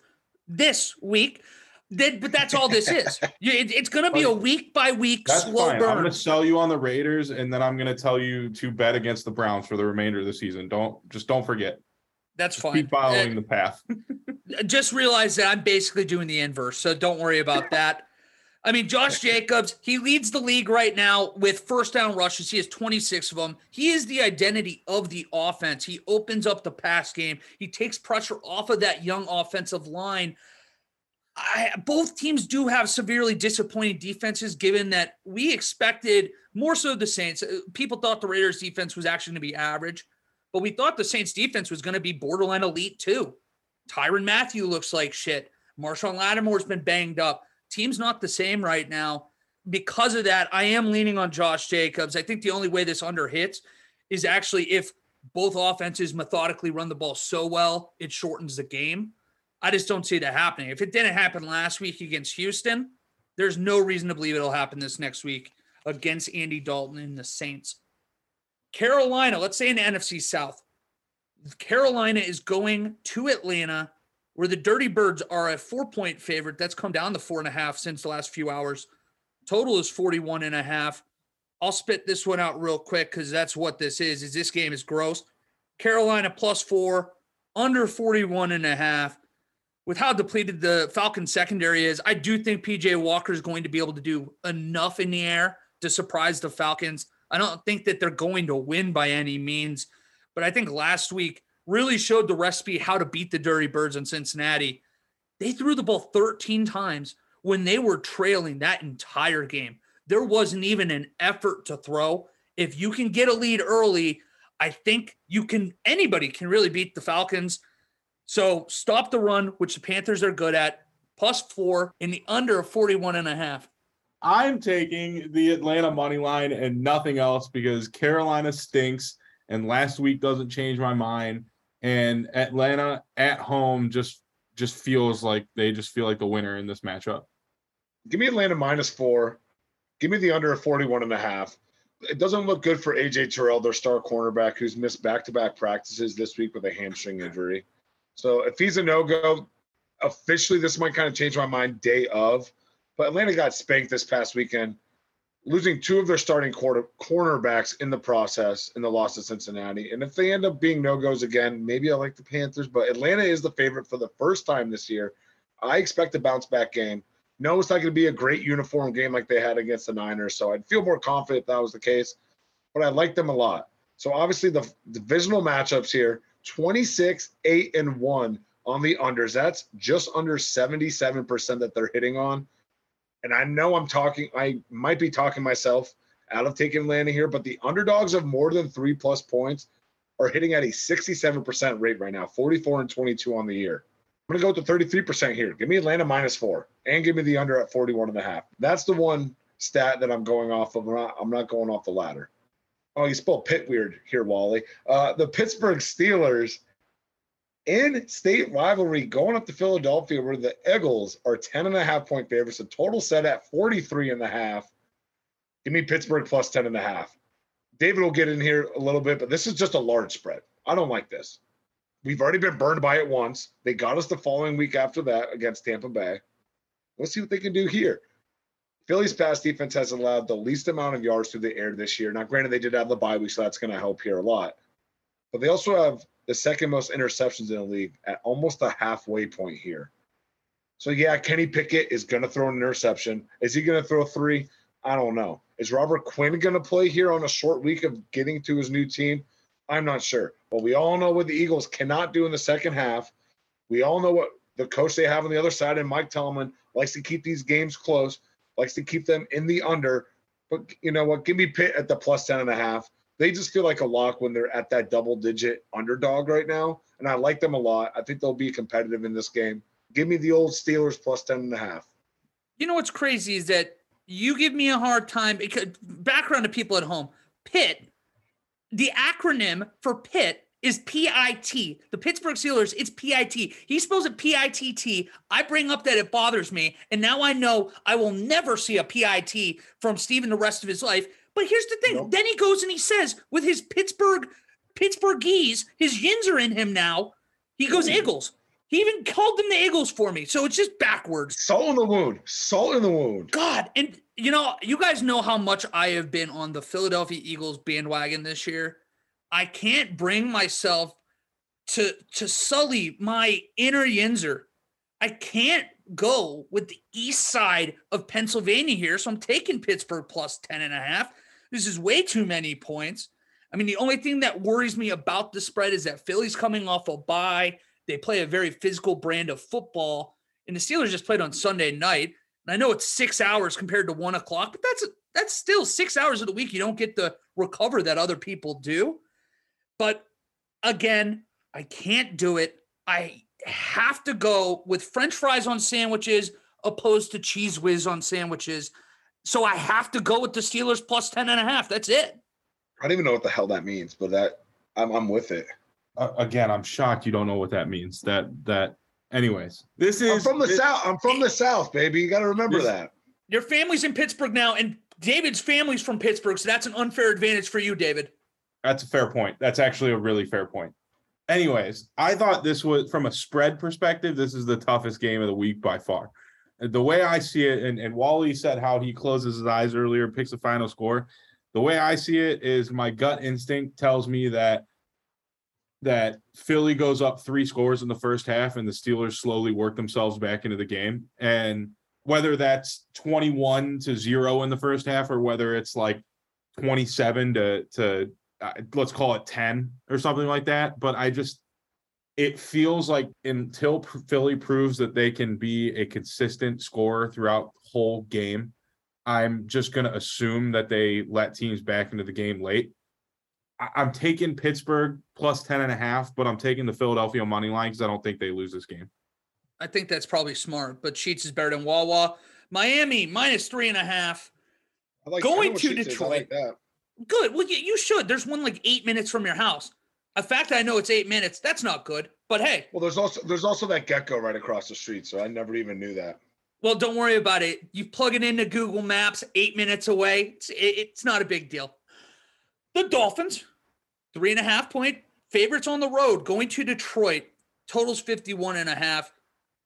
this week. That, but that's all this is. *laughs* It- it's going to be a week by week That's slow fine. I'm going to sell you on the Raiders, and then I'm going to tell you to bet against the Browns for the remainder of the season. Don't just don't forget. That's Just fine. keep following Uh, the path. *laughs* just realize that I'm basically doing the inverse, so don't worry about that. I mean, Josh Jacobs, he leads the league right now with first down rushes. He has 26 of them. He is the identity of the offense. He opens up the pass game. He takes pressure off of that young offensive line. I, both teams do have severely disappointing defenses, given that we expected more so the Saints. uh, People thought the Raiders defense was actually going to be average, but we thought the Saints defense was going to be borderline elite too. Tyrann Mathieu looks like shit. Marshon Lattimore's been banged up. Team's not the same right now. Because of that, I am leaning on Josh Jacobs. I think the only way this under hits is actually if both offenses methodically run the ball so well, it shortens the game. I just don't see that happening. If it didn't happen last week against Houston, there's no reason to believe it'll happen this next week against Andy Dalton and the Saints. Carolina, let's say in the NFC South. Carolina is going to Atlanta, where the Dirty Birds are a four point favorite. That's come down to four and a half since the last few hours. Total is 41 and a half. I'll spit this one out real quick because that's what this is. Is this game is gross. Carolina plus four, under 41 and a half. With how depleted the Falcon secondary is, I do think PJ Walker is going to be able to do enough in the air to surprise the Falcons. I don't think that they're going to win by any means, but I think last week really showed the recipe how to beat the Dirty Birds in Cincinnati. They threw the ball 13 times when they were trailing that entire game. There wasn't even an effort to throw. If you can get a lead early, I think you can anybody can really beat the Falcons. So stop the run, which the Panthers are good at, plus four in the under of 41 and a half. I'm taking the Atlanta money line and nothing else because Carolina stinks, and last week doesn't change my mind. And Atlanta at home just just feels like they just feel like the winner in this matchup. Give me Atlanta minus four. Give me the under of 41 and a half. it doesn't look good for AJ Terrell, their star cornerback, who's missed back-to-back practices this week with a hamstring injury. So if he's a no-go, officially this might kind of change my mind day of. But Atlanta got spanked this past weekend, losing two of their starting quarter cornerbacks in the process in the loss to Cincinnati. And if they end up being no-goes again, maybe I like the Panthers. But Atlanta is the favorite for the first time this year. I expect a bounce back game. No, it's not going to be a great uniform game like they had against the Niners. So I'd feel more confident if that was the case. But I like them a lot. So obviously the divisional matchups here 26, 8, and 1 on the unders. That's just under 77% that they're hitting on. And I know I'm talking, I might be talking myself out of taking Atlanta here, but the underdogs of more than three plus points are hitting at a 67% rate right now, 44 and 22 on the year. I'm going to go to 33% here. Give me Atlanta minus four and give me the under at 41 and a half. That's the one stat that I'm going off of. I'm not, I'm not going off the ladder. Oh, you spelled pit weird here, Wally. Uh, the Pittsburgh Steelers in state rivalry going up to Philadelphia, where the Eagles are 10 and a half point favorites, a total set at 43 and a half. Give me Pittsburgh plus 10 and a half. David will get in here a little bit, but this is just a large spread. I don't like this. We've already been burned by it once. They got us the following week after that against Tampa Bay. Let's see what they can do here. Philly's pass defense has allowed the least amount of yards through the air this year. Now, granted, they did have the bye week, so that's going to help here a lot. But they also have the second most interceptions in the league at almost a halfway point here. So, yeah, Kenny Pickett is going to throw an interception. Is he going to throw three? I don't know. Is Robert Quinn going to play here on a short week of getting to his new team? I'm not sure. But we all know what the Eagles cannot do in the second half. We all know what the coach they have on the other side, and Mike Tomlin likes to keep these games close, likes to keep them in the under. But you know what? Give me Pitt at the plus 10 and a half. They just feel like a lock when they're at that double digit underdog right now. And I like them a lot. I think they'll be competitive in this game. Give me the old Steelers plus 10 and a half. You know what's crazy is that you give me a hard time because background to people at home. Pitt, the acronym for Pitt is PIT. The Pittsburgh Steelers, it's PIT. He spells it PITT. I bring up that it bothers me. And now I know I will never see a PIT from Steven the rest of his life. But here's the thing. Nope. Then he goes and he says, with his Pittsburgh, Pittsburghese, his yins are in him now. He goes Eagles. He even called them the Eagles for me. So it's just backwards. Salt in the wound. Salt in the wound. God, and you know, you guys know how much I have been on the Philadelphia Eagles bandwagon this year. I can't bring myself to to sully my inner Yinzer. I can't go with the east side of Pennsylvania here, so I'm taking Pittsburgh plus 10 and a half. This is way too many points. I mean, the only thing that worries me about the spread is that Philly's coming off a bye. They play a very physical brand of football, and the Steelers just played on Sunday night. And I know it's six hours compared to one o'clock, but that's that's still six hours of the week you don't get to recover that other people do. But again, I can't do it. I have to go with French fries on sandwiches opposed to Cheez Whiz on sandwiches. So I have to go with the Steelers plus 10 and a half. That's it. I don't even know what the hell that means, but that I'm, I'm with it. Uh, again, I'm shocked you don't know what that means. That that. Anyways, this is I'm from the this- south. I'm from the south, baby. You got to remember This- that. Your family's in Pittsburgh now, and David's family's from Pittsburgh. So that's an unfair advantage for you, David. That's a fair point. That's actually a really fair point. Anyways, I thought this was from a spread perspective, this is the toughest game of the week by far. The way I see it, and, and Wally said how he closes his eyes earlier, picks a final score. The way I see it is my gut instinct tells me that that Philly goes up three scores in the first half and the Steelers slowly work themselves back into the game. And whether that's 21 to 0 in the first half or whether it's like 27 to to uh, let's call it 10 or something like that. But I just, it feels like until Philly proves that they can be a consistent scorer throughout the whole game, I'm just going to assume that they let teams back into the game late. I- I'm taking Pittsburgh plus 10 and a half, but I'm taking the Philadelphia money line because I don't think they lose this game. I think that's probably smart, but Sheetz is better than Wawa. Miami minus three and a half. I like, Going I to she. I Detroit. like that. Good. Well, you, you should. There's one like eight minutes from your house. The fact that I know it's eight minutes, that's not good. But hey, Well, there's also there's also that GetGo right across the street, so I never even knew that. well, don't worry about it. You plug it into Google Maps, eight minutes away. It's, it, it's not a big deal. The Dolphins, three and a half point favorites on the road, going to Detroit, totals 51 and a half.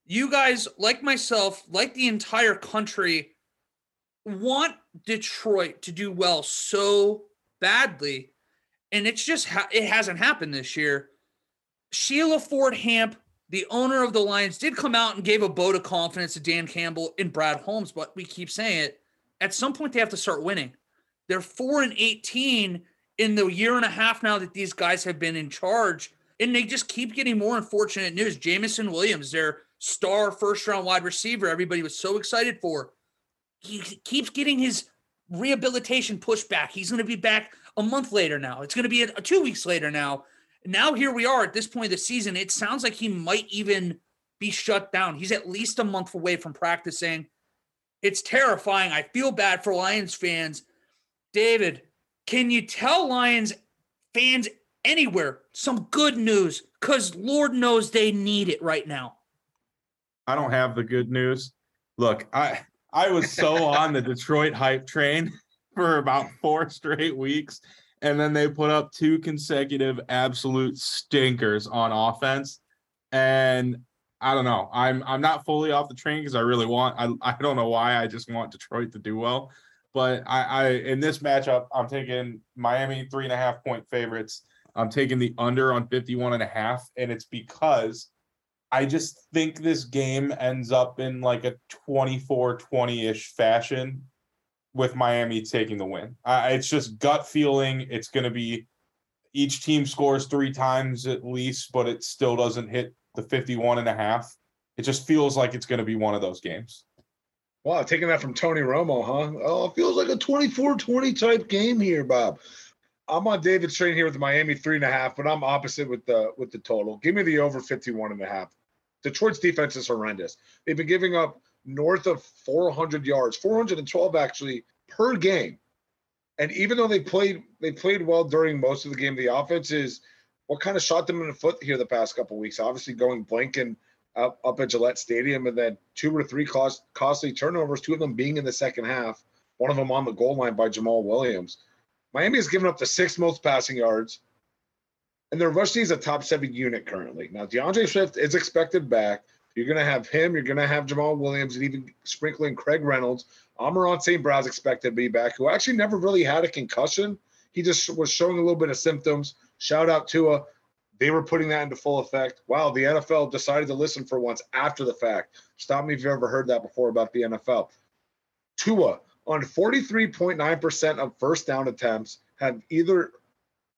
You guys, like myself, like the entire country, want Detroit to do well so badly. And it's just, ha- it hasn't happened this year. Sheila Ford Hamp, the owner of the Lions, did come out and gave a vote of confidence to Dan Campbell and Brad Holmes, but we keep saying it. At some point, they have to start winning. They're four and 18 in the year and a half now that these guys have been in charge, and they just keep getting more unfortunate news. Jameson Williams, their star first round wide receiver, everybody was so excited for. He keeps getting his rehabilitation pushed back. He's going to be back a month later now. It's going to be a, a two weeks later now. Now here we are at this point of the season. It sounds like he might even be shut down. He's at least a month away from practicing. It's terrifying. I feel bad for Lions fans. David, can you tell Lions fans anywhere some good news? Because Lord knows they need it right now. I don't have the good news. Look, I I was so *laughs* on the Detroit hype train for about *laughs* four straight weeks, and then they put up two consecutive absolute stinkers on offense. And I don't know. I'm I'm not fully off the train because I really want. I I don't know why. I just want Detroit to do well. But I, I in this matchup, I'm taking Miami three and a half point favorites. I'm taking the under on 51 and a half, and it's because I just think this game ends up in like a 24 20 ish fashion with Miami taking the win. It's just gut feeling. It's going to be each team scores three times at least, but it still doesn't hit the 51 and a half. It just feels like it's going to be one of those games. Wow, taking that from Tony Romo, huh? Oh, it feels like a 24-20 type game here, Bob. I'm on David's train here with Miami three and a half, but I'm opposite with the with the total. Give me the over 51 and a half. Detroit's defense is horrendous. They've been giving up north of 400 yards, 412 actually per game. And even though they played they played well during most of the game, the offense is what kind of shot them in the foot here the past couple weeks. Obviously going blanking up, up at Gillette Stadium, and then two or three cost, costly turnovers, two of them being in the second half, one of them on the goal line by Jamaal Williams. Miami has given up the sixth most passing yards, and their rush is a top seven unit currently. Now, D'Andre Swift is expected back. You're going to have him. You're going to have Jamaal Williams and even sprinkling Craig Reynolds. Amon-Ra St. Brown's expected to be back, who actually never really had a concussion. He just was showing a little bit of symptoms. Shout out to a they were putting that into full effect. Wow, the NFL decided to listen for once after the fact. Stop me if you've ever heard that before about the NFL. Tua on 43.9% of first down attempts have either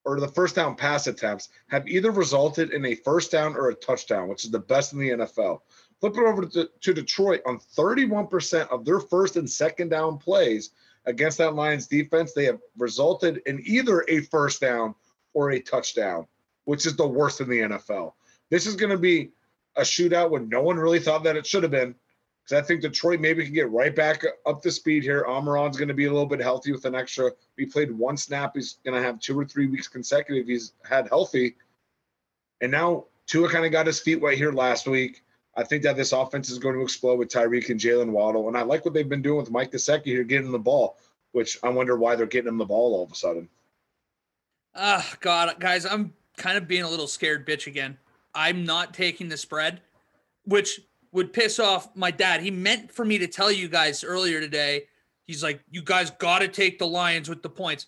or the first down pass attempts have either resulted in a first down or a touchdown, which is the best in the NFL. Flip it over to, to Detroit on 31% of their first and second down plays against that Lions defense, they have resulted in either a first down or a touchdown which is the worst in the NFL. This is going to be a shootout when no one really thought that it should have been. I think Detroit maybe can get right back up to speed here. Amon-Ra's going to be a little bit healthy with an extra. He played one snap. He's going to have two or three weeks consecutive. He's had healthy. And now Tua kind of got his feet wet here last week. I think that this offense is going to explode with Tyreek and Jaylen Waddle. And I like what they've been doing with Mike Gesicki here, getting the ball, which I wonder why they're getting him the ball all of a sudden. Ah, God, guys, I'm kind of being a little scared bitch again. I'm not taking the spread, which would piss off my dad. He meant for me to tell you guys earlier today. He's like, you guys got to take the Lions with the points.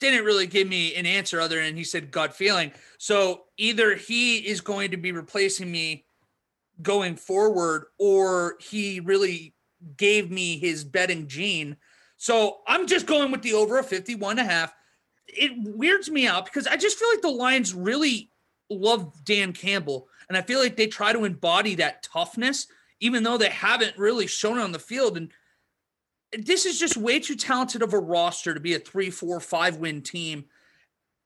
Didn't really give me an answer other than he said gut feeling. So either he is going to be replacing me going forward or he really gave me his betting gene. So I'm just going with the over a 51 and a half it weirds me out because I just feel like the Lions really love Dan Campbell. And I feel like they try to embody that toughness, even though they haven't really shown it on the field. And this is just way too talented of a roster to be a three, four, five win team.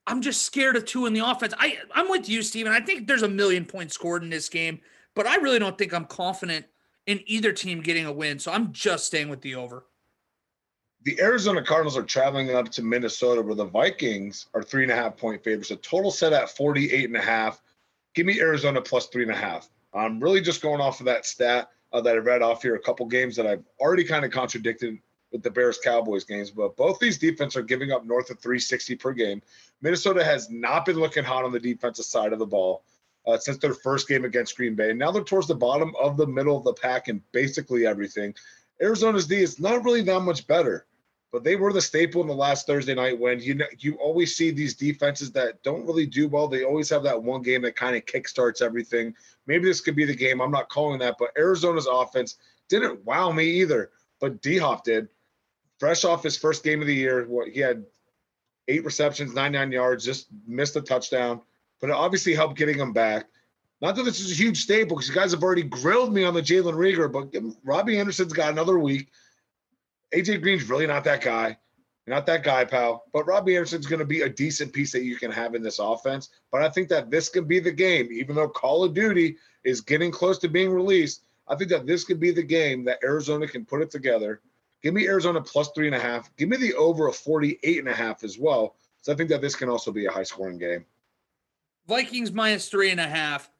I'm just scared of Tua in the offense. I, I'm with you, Steven. I think there's a million points scored in this game, but I really don't think I'm confident in either team getting a win. So I'm just staying with the over the Arizona Cardinals are traveling up to Minnesota, where the Vikings are three and a half point favorites. A total set at 48 and a half. Give me Arizona plus three and a half. I'm really just going off of that stat uh, that I read off here. A couple games that I've already kind of contradicted with the Bears Cowboys games, but both these defenses are giving up north of 360 per game. Minnesota has not been looking hot on the defensive side of the ball uh, since their first game against Green Bay. And Now they're towards the bottom of the middle of the pack in basically everything. Arizona's D is not really that much better, but they were the staple in the last Thursday night when you know you always see these defenses that don't really do well. They always have that one game that kind of kickstarts everything. Maybe this could be the game. I'm not calling that, but Arizona's offense didn't wow me either. But D Hop did. Fresh off his first game of the year, what he had eight receptions, 99 yards, just missed a touchdown, but it obviously helped getting him back. Not that this is a huge staple because you guys have already grilled me on the Jalen Reagor, but Robbie Anderson's got another week. AJ Green's really not that guy. Not that guy, pal. But Robbie Anderson's going to be a decent piece that you can have in this offense. But I think that this could be the game, even though Call of Duty is getting close to being released. I think that this could be the game that Arizona can put it together. Give me Arizona plus three and a half. Give me the over of 48 and a half as well. So I think that this can also be a high scoring game. Vikings minus three and a half.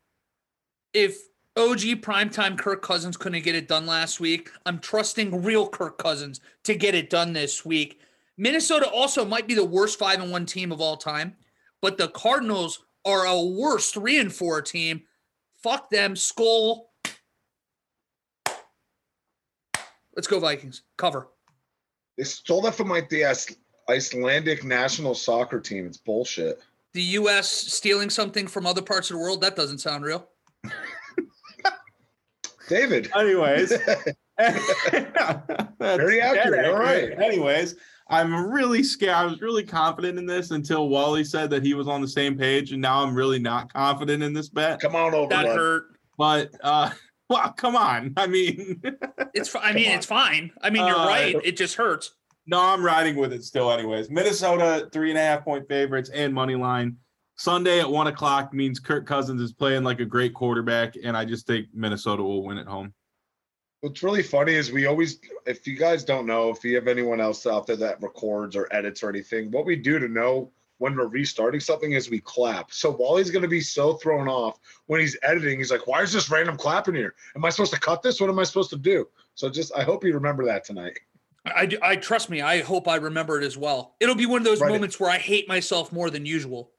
If OG primetime Kirk Cousins couldn't get it done last week, I'm trusting real Kirk Cousins to get it done this week. Minnesota also might be the worst five and one team of all time, but the Cardinals are a worse three and four team. Fuck them. Skull Let's go Vikings. Cover. They stole that from like the Icelandic national soccer team. It's bullshit. The U.S. stealing something from other parts of the world? That doesn't sound real. David. *laughs* Anyways. Very accurate. All right. Anyways, I'm really scared. I was really confident in this until Wally said that he was on the same page, and now I'm really not confident in this bet. Come on over. That bud. hurt. But uh *laughs* well, come on. I mean, *laughs* it's. I mean, it's fine. I mean, you're uh, right. It just hurts. No, I'm riding with it still. Anyways, Minnesota three and a half point favorites and money line. Sunday at one o'clock means Kirk Cousins is playing like a great quarterback, and I just think Minnesota will win at home. What's really funny is we always, if you guys don't know, if you have anyone else out there that records or edits or anything, what we do to know when we're restarting something is we clap. So Wally's going to be so thrown off when he's editing. He's like, why is this random clapping here? Am I supposed to cut this? What am I supposed to do? So just, I hope you remember that tonight. I, I trust me. I hope I remember it as well. It'll be one of those right. moments where I hate myself more than usual.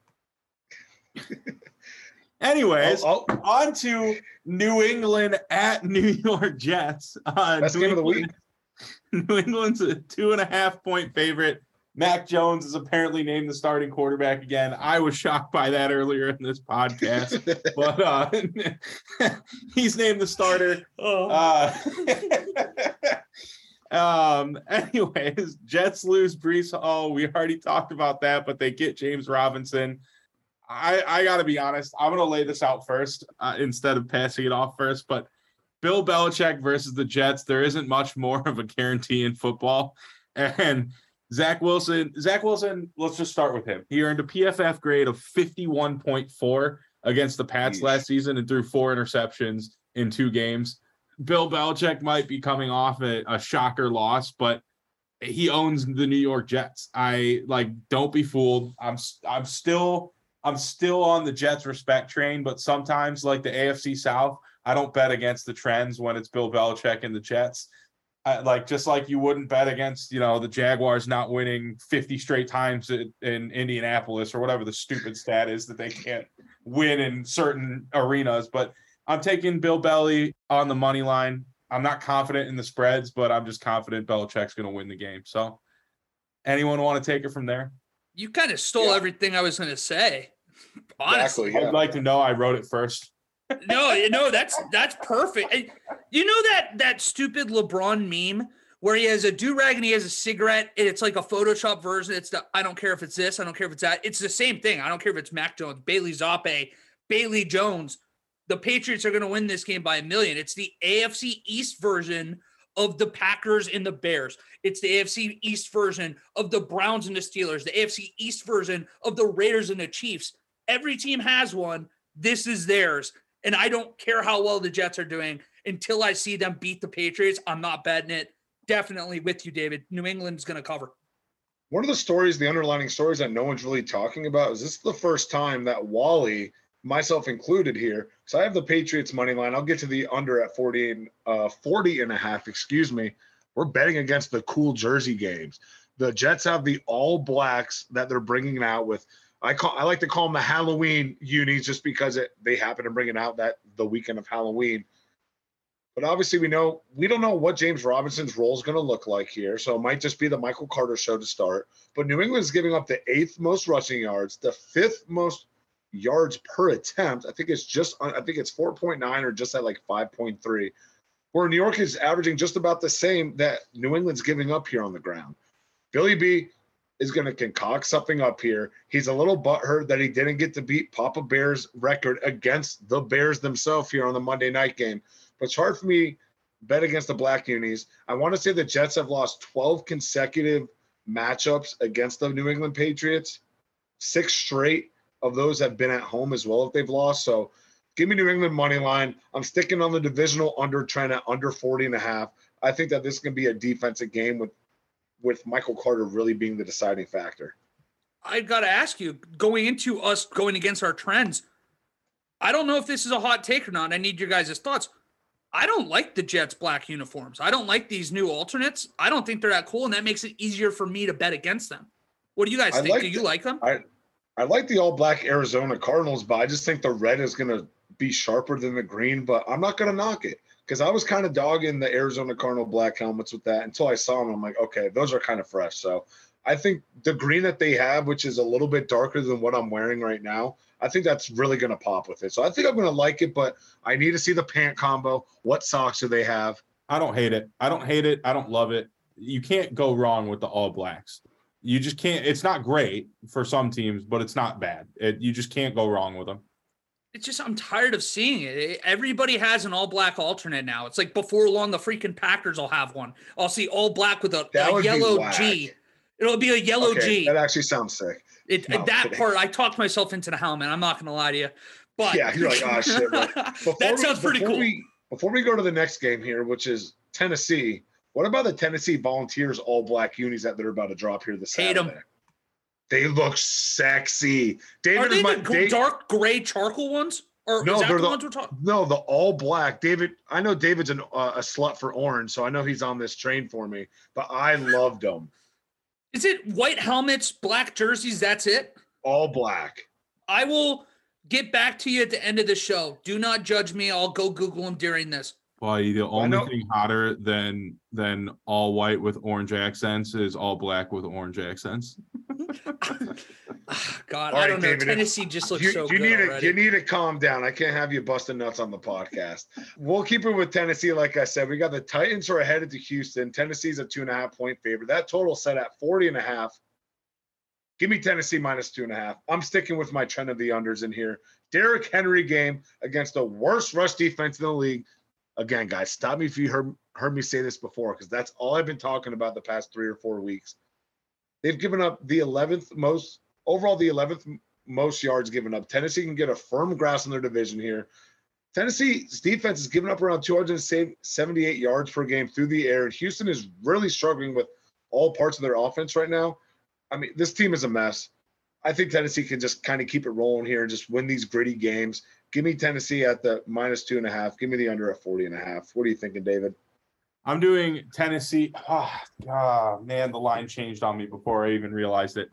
*laughs* Anyways, oh, oh. on to New England at New York Jets. Uh, Best New game England, of the week. *laughs* New England's a two and a half point favorite. Mac Jones is apparently named the starting quarterback again. I was shocked by that earlier in this podcast, *laughs* but uh, he's named the starter. Oh. Uh, um. Anyways, Jets lose Breece Hall. We already talked about that, but they get James Robinson. I I got to be honest. I'm gonna lay this out first uh, instead of passing it off first. But Bill Belichick versus the Jets. There isn't much more of a guarantee in football, and Zach Wilson, Zach Wilson, let's just start with him. He earned a PFF grade of 51.4 against the Pats Jeez. last season and threw four interceptions in two games. Bill Belichick might be coming off a, a shocker loss, but he owns the New York Jets. I like don't be fooled. I'm I'm still I'm still on the Jets respect train, but sometimes like the AFC South, I don't bet against the trends when it's Bill Belichick and the Jets like just like you wouldn't bet against you know the Jaguars not winning 50 straight times in, in Indianapolis or whatever the stupid stat is that they can't win in certain arenas. But I'm taking Bill Belly on the money line. I'm not confident in the spreads, but I'm just confident Belichick's going to win the game. So, anyone want to take it from there? You kind of stole yeah. everything I was going to say. *laughs* Honestly, exactly, yeah. I'd like to know I wrote it first *laughs* no, no, that's that's perfect. You know that that stupid LeBron meme where he has a do rag and he has a cigarette, and it's like a Photoshop version. It's the I don't care if it's this, I don't care if it's that. It's the same thing. I don't care if it's Mac Jones, Bailey Zappe, Bailey Jones. The Patriots are going to win this game by a million. It's the AFC East version of the Packers and the Bears. It's the AFC East version of the Browns and the Steelers. The AFC East version of the Raiders and the Chiefs. Every team has one. This is theirs. And I don't care how well the Jets are doing until I see them beat the Patriots. I'm not betting it. Definitely with you, David. New England's going to cover. One of the stories, the underlining stories that no one's really talking about is this is the first time that Wally, myself included here, so I have the Patriots money line. I'll get to the under at 40 and uh, 40 and a half, excuse me. We're betting against the cool jersey games. The Jets have the all blacks that they're bringing out with. I call I like to call them the Halloween unis just because it they happen to bring it out that the weekend of Halloween. But obviously, we know we don't know what James Robinson's role is going to look like here. So it might just be the Michael Carter show to start. But New England is giving up the eighth most rushing yards, the fifth most yards per attempt. I think it's just I think it's 4.9 or just at like 5.3. Where New York is averaging just about the same that New England's giving up here on the ground. Billy B is going to concoct something up here. He's a little butthurt that he didn't get to beat Papa Bear's record against the Bears themselves here on the Monday night game. But it's hard for me bet against the Black Unis. I want to say the Jets have lost 12 consecutive matchups against the New England Patriots. Six straight of those have been at home as well if they've lost. So give me New England money line. I'm sticking on the divisional under trend at under 40 and a half. I think that this to be a defensive game with with Michael Carter really being the deciding factor. I got to ask you, going into us going against our trends, I don't know if this is a hot take or not. I need your guys' thoughts. I don't like the Jets black uniforms. I don't like these new alternates. I don't think they're that cool, and that makes it easier for me to bet against them. What do you guys I think? like do you the- like them? I I like the all black Arizona Cardinals, but I just think the red is going to be sharper than the green. But I'm not going to knock it because I was kind of dogging the Arizona Cardinal black helmets with that until I saw them. I'm like, okay, those are kind of fresh. So I think the green that they have, which is a little bit darker than what I'm wearing right now, I think that's really going to pop with it. So I think I'm going to like it, but I need to see the pant combo. What socks do they have? I don't hate it. I don't hate it. I don't love it. You can't go wrong with the All Blacks. You just can't. It's not great for some teams, but it's not bad. It, you just can't go wrong with them. It's just I'm tired of seeing it. Everybody has an all black alternate now. It's like before long, the freaking Packers will have one. I'll see all black with a, a yellow. G. It'll be a yellow Okay, G. that actually sounds sick. It, No, that part, I talked myself into the helmet. I'm not going to lie to you, but Yeah, you're like, "Oh, shit, bro." *laughs* Before that we- sounds pretty before cool. We, before we go to the next game here, which is Tennessee, what about the Tennessee Volunteers all black unis that they're about to drop here this Hate. Saturday? They look sexy. David Are they my the dark gray charcoal ones, or No, is that they're the, the- ones we're talking? no, the all black. David, I know David's an, uh, a slut for orange, so I know he's on this train for me. But I loved them Is it white helmets, black jerseys? That's it. all black. I will get back to you at the end of the show. Do not judge me. I'll go Google them during this. Why the only thing hotter than than all white with orange accents is all black with orange accents. *laughs* God, All I don't know. David, Tennessee just looks You, so you good need to already. you need to calm down. I can't have you busting nuts on the podcast. We'll keep it with Tennessee. Like I said, we got the Titans are headed to Houston. Tennessee's a two and a half point favorite. That total set at 40 and a half. Give me Tennessee minus two and a half. I'm sticking with my trend of the unders in here. Derrick Henry game against the worst rush defense in the league. Again, guys, stop me if you heard heard me say this before, because that's all I've been talking about the past three or four weeks. They've given up the 11th most overall, the 11th most yards given up. Tennessee can get a firm grasp on their division here. Tennessee's defense is giving up around 278 yards per game through the air. And Houston is really struggling with all parts of their offense right now. I mean, this team is a mess. I think Tennessee can just kind of keep it rolling here and just win these gritty games. Give me Tennessee at the minus two and a half. Give me the under at 40 and a half. What are you thinking, David? I'm doing Tennessee. Oh, man, the line changed on me before I even realized it.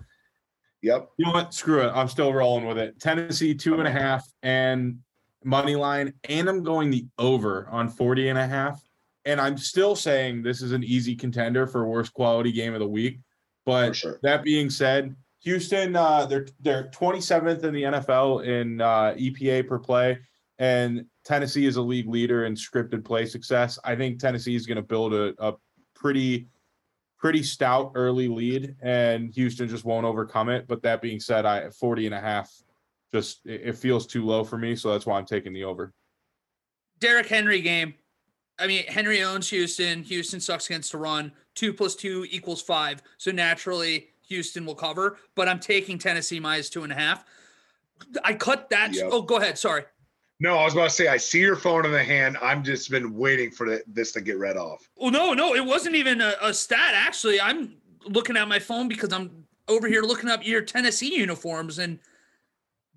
Yep. You know what? Screw it. I'm still rolling with it. Tennessee two and a half and money line, and I'm going the over on 40 and a half. And I'm still saying this is an easy contender for worst quality game of the week. But sure. that being said, Houston, uh, they're they're 27th in the NFL in uh, EPA per play, and Tennessee is a league leader in scripted play success. I think Tennessee is going to build a, a pretty pretty stout early lead, and Houston just won't overcome it. But that being said, I 40 and a half just it, it feels too low for me, so that's why I'm taking the over. Derrick Henry game. I mean, Henry owns Houston. Houston sucks against the run. Two plus two equals five. So naturally, Houston will cover. But I'm taking Tennessee minus two and a half. I cut that. Yep. Oh, go ahead. Sorry. No, I was about to say, I see your phone in the hand. I'm just been waiting for this to get read off. Well, no, no, it wasn't even a, a stat. Actually, I'm looking at my phone because I'm over here looking up your Tennessee uniforms, and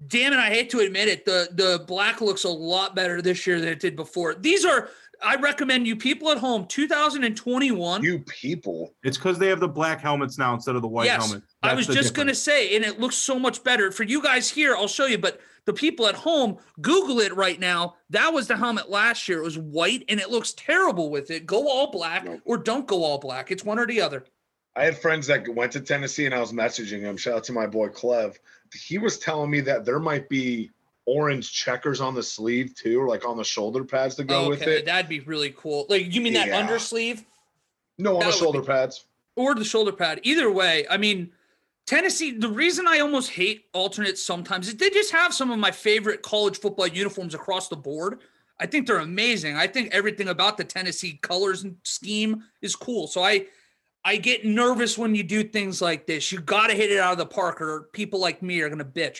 damn it, I hate to admit it, the the black looks a lot better this year than it did before. These are I recommend you people at home 2021. You people. It's because they have the black helmets now instead of the white Yes, helmet. I was the just going to say, and it looks so much better for you guys here. I'll show you, but the people at home, Google it right now. That was the helmet last year. It was white, and it looks terrible with it. Go all black Nope. or don't go all black. It's one or the other. I had friends that went to Tennessee and I was messaging him. Shout out to my boy Clev. He was telling me that there might be orange checkers on the sleeve too, or like on the shoulder pads to go oh, with it. that'd be really cool. Like you mean that Yeah. undersleeve no, on that the shoulder be- pads. or the shoulder pad? Either way, I mean. Tennessee, the reason I almost hate alternates sometimes is they just have some of my favorite college football uniforms across the board. I think they're amazing. I think everything about the Tennessee colors and scheme is cool. So I I get nervous when you do things like this. You got to hit it out of the park or people like me are going to bitch.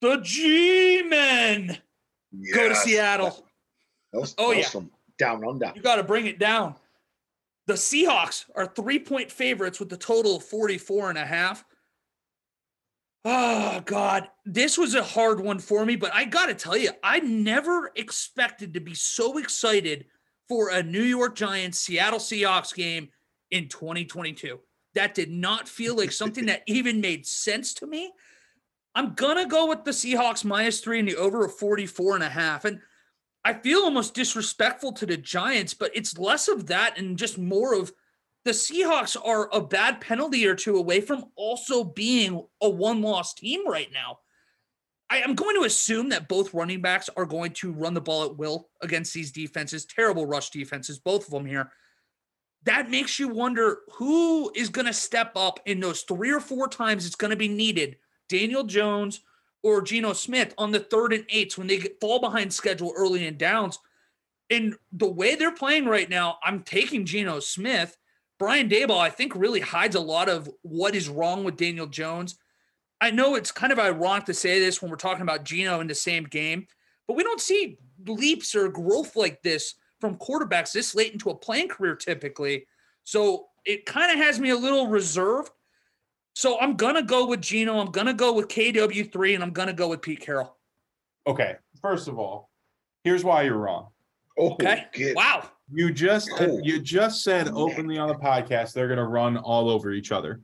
The G-men go to Seattle. That was, Oh, that yeah. some down under. You got to bring it down. The Seahawks are three point favorites with a total of 44 and a half. Oh, God. This was a hard one for me, but I got to tell you, I never expected to be so excited for a New York Giants Seattle Seahawks game in 2022. That did not feel like something that *laughs* even made sense to me. I'm to go with the Seahawks minus three and the over of 44 and a half. And I feel almost disrespectful to the Giants, but it's less of that and just more of the Seahawks are a bad penalty or two away from also being a one loss team right now. I am going to assume that both running backs are going to run the ball at will against these defenses, terrible rush defenses, both of them here. That makes you wonder who is going to step up in those three or four times it's going to be needed. Daniel Jones or Geno Smith on the third and eights when they fall behind schedule early in downs. And the way they're playing right now, I'm taking Geno Smith. Brian Daboll, I think, really hides a lot of what is wrong with Daniel Jones. I know it's kind of ironic to say this when we're talking about Geno in the same game, but we don't see leaps or growth like this from quarterbacks this late into a playing career typically. So it kind of has me a little reserved. So I'm gonna go with Geno. I'm gonna go with KW3, and I'm gonna go with Pete Carroll. Okay. First of all, here's why you're wrong. Oh, Okay. get- Wow. You just Oh. you just said openly on the podcast they're going to run all over each other.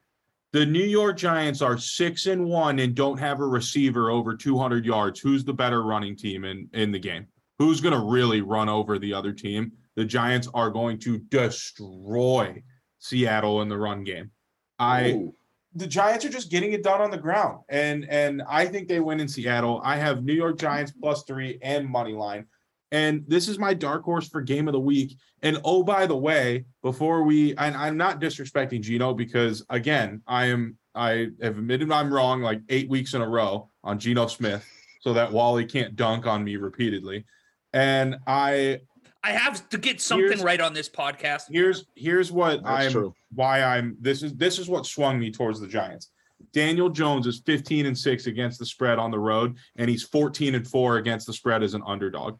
The New York Giants are 6 and 1 and don't have a receiver over 200 yards. Who's the better running team in in the game? Who's going to really run over the other team? The Giants are going to destroy Seattle in the run game. I Ooh. The Giants are just getting it done on the ground, and and I think they win in Seattle. I have New York Giants plus three and money line, and this is my dark horse for game of the week. And oh, by the way, before we, and I'm not disrespecting Geno because again, I am I have admitted I'm wrong like eight weeks in a row on Geno Smith, so that Wally can't dunk on me repeatedly. And I I have to get something Here's- right on this podcast. here's here's what That's I'm true. why I'm this is this is what swung me towards the Giants. Daniel Jones is 15 and 6 against the spread on the road, and he's 14 and 4 against the spread as an underdog.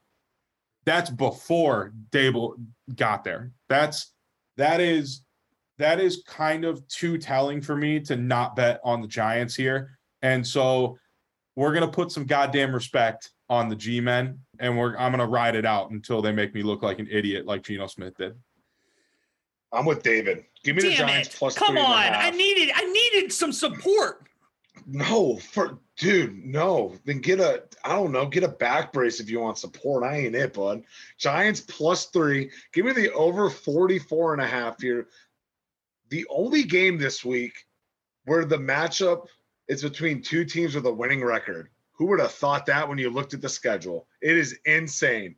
That's before Daboll got there. That's that is that is kind of too telling for me to not bet on the Giants here. And so we're gonna put some goddamn respect on the G men, and we're I'm gonna ride it out until they make me look like an idiot like Geno Smith did. I'm with David. Give me the Giants it! plus Come three and a on, I needed I needed some support. No, for dude, no. Then get a, I don't know, get a back brace if you want support. I ain't it, bud. Giants plus three. Give me the over 44 and a half here. The only game this week where the matchup is between two teams with a winning record. Who would have thought that when you looked at the schedule? It is insane.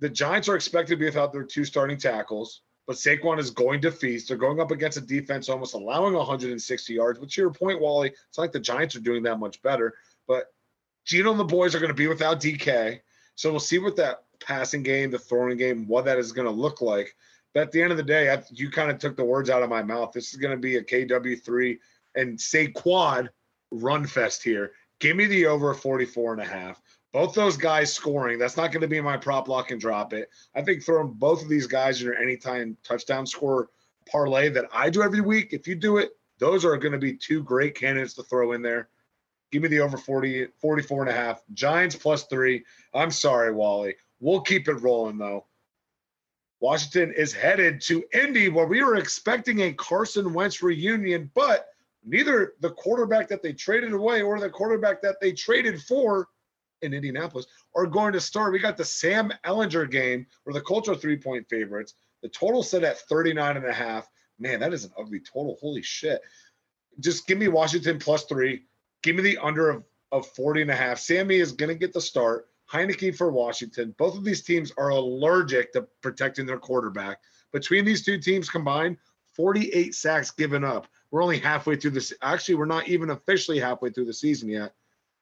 The Giants are expected to be without their two starting tackles, but Saquon is going to feast. They're going up against a defense almost allowing 160 yards. But to your point, Wally, it's not like the Giants are doing that much better. But Geno and the boys are going to be without DK. So we'll see what that passing game, the throwing game, what that is going to look like. But at the end of the day, I, you kind of took the words out of my mouth. This is going to be a KW3 and Saquon run fest here. Give me the over 44 and a half. Both those guys scoring. That's not going to be my prop lock and drop it. I think throwing both of these guys in your anytime touchdown score parlay that I do every week, if you do it, those are going to be two great candidates to throw in there. Give me the over 40, 44 and a half. Giants plus three. I'm sorry, Wally. We'll keep it rolling though. Washington is headed to Indy where we were expecting a Carson Wentz reunion, but neither the quarterback that they traded away or the quarterback that they traded for in Indianapolis are going to start. We got the Sam Ehlinger game where the Colts are three point favorites. The total set at 39 and a half. Man, that is an ugly total. Holy shit. Just give me Washington plus three. Give me the under of, of 40 and a half. Sammy is going to get the start. Heinicke for Washington. Both of these teams are allergic to protecting their quarterback. Between these two teams combined, 48 sacks given up. We're only halfway through this. Actually, we're not even officially halfway through the season yet.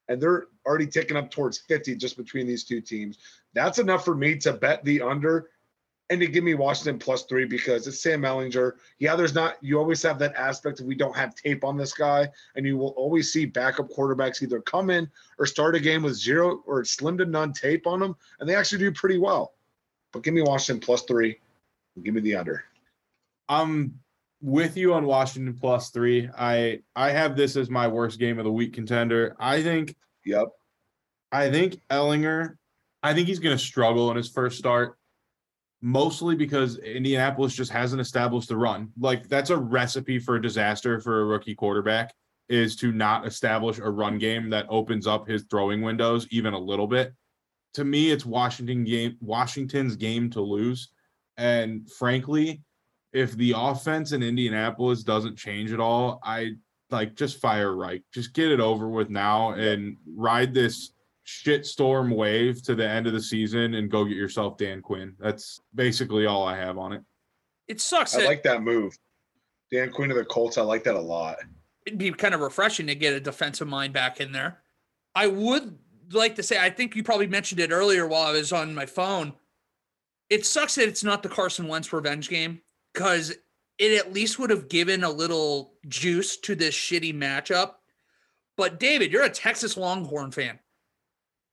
And they're already ticking up towards 50 just between these two teams. That's enough for me to bet the under and to give me Washington plus three because it's Sam Ehlinger. Yeah, there's not, you always have that aspect of we don't have tape on this guy, and you will always see backup quarterbacks either come in or start a game with zero or slim to none tape on them, and they actually do pretty well. But give me Washington plus three. Give me the under. I'm with you on Washington plus three. I I have this as my worst game of the week contender. I think Yep. I think Ehlinger, I think he's going to struggle in his first start, mostly because Indianapolis just hasn't established the run. Like that's a recipe for a disaster for a rookie quarterback is to not establish a run game that opens up his throwing windows even a little bit. To me, it's Washington game Washington's game to lose. And frankly, if the offense in Indianapolis doesn't change at all, I like just fire Reich. Just get it over with now and ride this shitstorm wave to the end of the season and go get yourself Dan Quinn. That's basically all I have on it. It sucks. I that like that move. Dan Quinn of the Colts, I like that a lot. it'd be kind of refreshing to get a defensive mind back in there. I would like to say, I think you probably mentioned it earlier while I was on my phone. It sucks that it's not the Carson Wentz revenge game because it at least would have given a little juice to this shitty matchup. But David, you're a Texas Longhorn fan.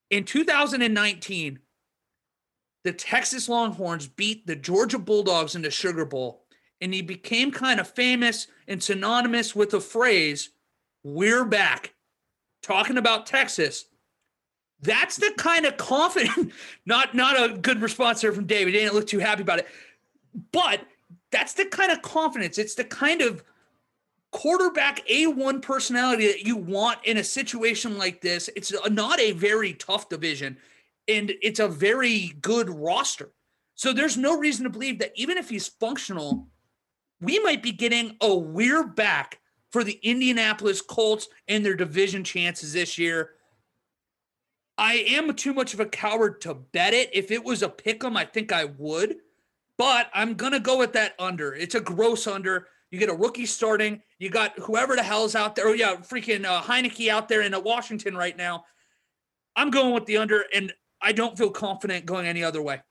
In 2019, the Texas Longhorns beat the Georgia Bulldogs in the Sugar Bowl, and he became kind of famous and synonymous with the phrase, We're back. Talking about Texas. That's the kind of confident, *laughs* not not a good response there from David. He didn't look too happy about it. But that's the kind of confidence. It's the kind of quarterback A1 personality that you want in a situation like this. It's not a very tough division and it's a very good roster. So there's no reason to believe that even if he's functional, we might be getting a we're back for the Indianapolis Colts and their division chances this year. I am too much of a coward to bet it. If it was a pick 'em, I think I would. But I'm gonna go with that under. It's a gross under. You get a rookie starting. You got whoever the hell's out there. Oh yeah, freaking uh, Heinicke out there in uh, Washington right now. I'm going with the under, and I don't feel confident going any other way.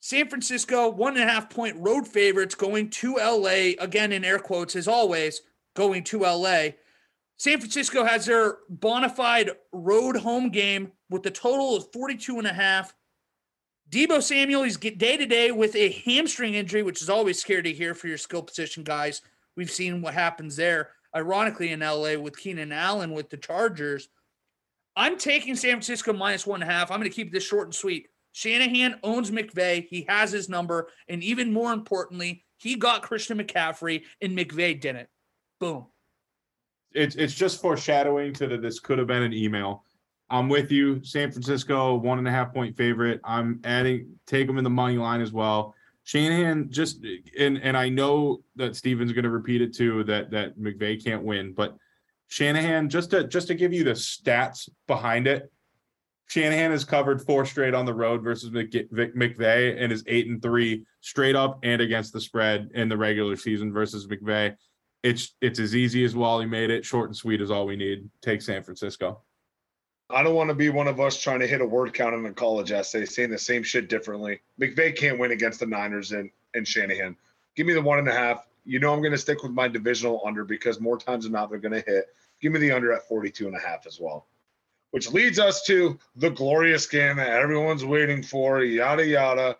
San Francisco, one and a half point road favorites going to LA, again in air quotes, as always, going to LA. San Francisco has their bona fide road home game with the total of 42 and a half. Deebo Samuel, he's day to day with a hamstring injury, which is always scary to hear for your skill position guys. We've seen what happens there, ironically, in LA with Keenan Allen with the Chargers. I'm taking San Francisco minus one and a half. I'm going to keep this short and sweet. Shanahan owns McVay. He has his number. And even more importantly, he got Christian McCaffrey and McVay didn't. Boom. It's it's just foreshadowing to that this could have been an email. I'm with you. San Francisco, one and a half point favorite. I'm adding take them in the money line as well. Shanahan just and and I know that Steven's going to repeat it too that that McVay can't win, but Shanahan just to just to give you the stats behind it. Shanahan has covered four straight on the road versus McVay and is eight and three straight up and against the spread in the regular season versus McVay. It's it's as easy as Wally made it. Short and sweet is all we need. Take San Francisco. I don't want to be one of us trying to hit a word count in a college essay saying the same shit differently. McVay can't win against the Niners and, and Shanahan. Give me the one and a half. You know I'm going to stick with my divisional under because more times than not they're going to hit. Give me the under at 42 and a half as well. Which leads us to the glorious game that everyone's waiting for, yada yada.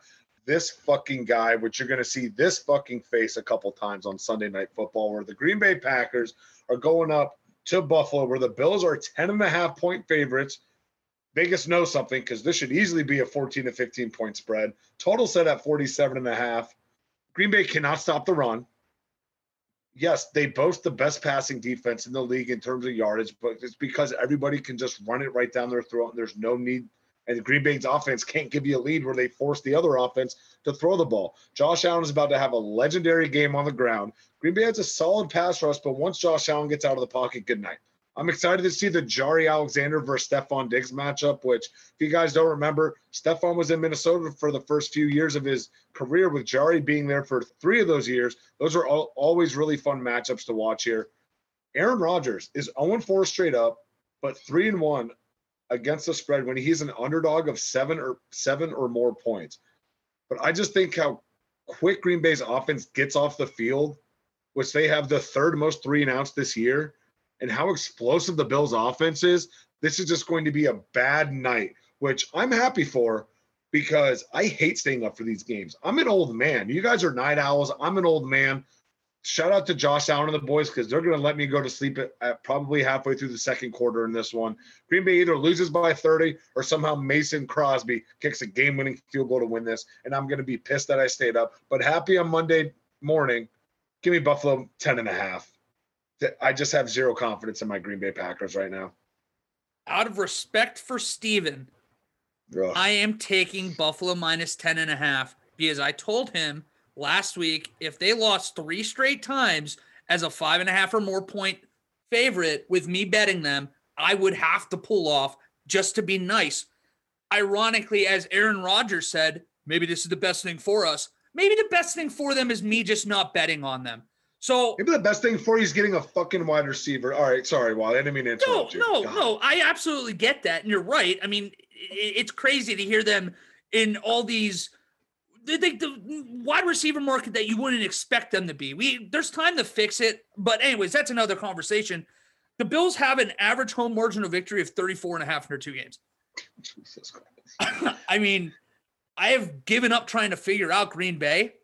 This fucking guy, which you're going to see this fucking face a couple times on Sunday Night Football, where the Green Bay Packers are going up to Buffalo, where the Bills are 10 and a half point favorites. Vegas knows something because this should easily be a 14 to 15 point spread. Total set at 47 and a half. Green Bay cannot stop the run. Yes, they boast the best passing defense in the league in terms of yardage, but it's because everybody can just run it right down their throat and there's no need. And Green Bay's offense can't give you a lead where they force the other offense to throw the ball. Josh Allen is about to have a legendary game on the ground. Green Bay has a solid pass rush, but once Josh Allen gets out of the pocket, good night. I'm excited to see the Jaire Alexander versus Stefon Diggs matchup, which, if you guys don't remember, Stefon was in Minnesota for the first few years of his career, with Jaire being there for three of those years. Those are all, always really fun matchups to watch here. Aaron Rodgers is 0 4 straight up, but 3 and 1 against the spread when he's an underdog of seven or seven or more points. But I just think how quick Green Bay's offense gets off the field, which they have the third most three and outs this year and how explosive the Bills offense is, this is just going to be a bad night, which I'm happy for because I hate staying up for these games. I'm an old man. You guys are night owls. I'm an old man. Shout out to Josh Allen and the boys because they're going to let me go to sleep at, at, probably halfway through the second quarter in this one. Green Bay either loses by 30 or somehow Mason Crosby kicks a game winning field goal to win this. And I'm going to be pissed that I stayed up, but happy on Monday morning. Give me Buffalo 10 and a half. I just have zero confidence in my Green Bay Packers right now. Out of respect for Steven, Ugh. I am taking Buffalo minus 10 and a half because I told him last week if they lost three straight times as a five and a half or more point favorite with me betting them, I would have to pull off just to be nice. Ironically, as Aaron Rodgers said, maybe this is the best thing for us. Maybe the best thing for them is me just not betting on them. So maybe the best thing for you is getting a fucking wide receiver. All right, sorry, Wally. I didn't mean to interrupt no, you. No, God. no, I absolutely get that, and you're right. I mean, it's crazy to hear them in all these the, the, the, wide receiver market that you wouldn't expect them to be. We there's time to fix it, but anyways, that's another conversation. The Bills have an average home margin of victory of 34 and a half in their two games. Jesus Christ. *laughs* I mean, I have given up trying to figure out Green Bay.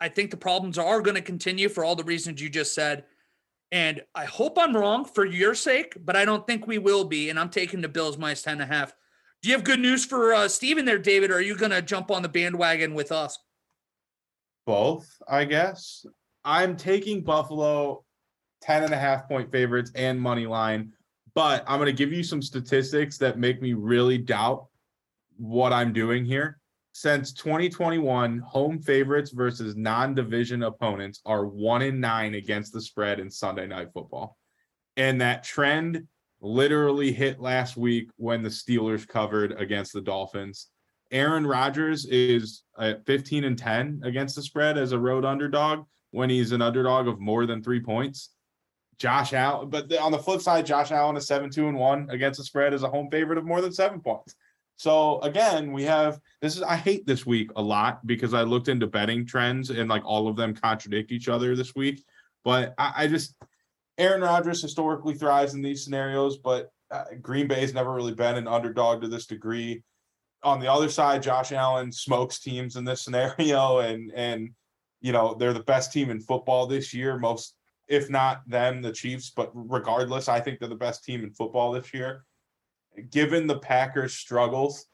I think the problems are going to continue for all the reasons you just said. And I hope I'm wrong for your sake, but I don't think we will be. And I'm taking the Bills minus 10 and a half. Do you have good news for uh, Steven there, David? Are you going to jump on the bandwagon with us? Both, I guess. I'm taking Buffalo 10 and a half point favorites and money line, but I'm going to give you some statistics that make me really doubt what I'm doing here since 2021, home favorites versus non-division opponents are one in nine against the spread in Sunday night football. And that trend literally hit last week when the Steelers covered against the Dolphins. Aaron Rodgers is at 15 and 10 against the spread as a road underdog when he's an underdog of more than three points. Josh Allen, but on the flip side, Josh Allen is 7 2 and 1 against the spread as a home favorite of more than seven points. So again, we have this is I hate this week a lot because I looked into betting trends and like all of them contradict each other this week. But I, I just Aaron Rodgers historically thrives in these scenarios, but uh, Green Bay's never really been an underdog to this degree. On the other side, Josh Allen smokes teams in this scenario, *laughs* and and you know they're the best team in football this year. Most, if not them, the Chiefs. But regardless, I think they're the best team in football this year given the Packers' struggles,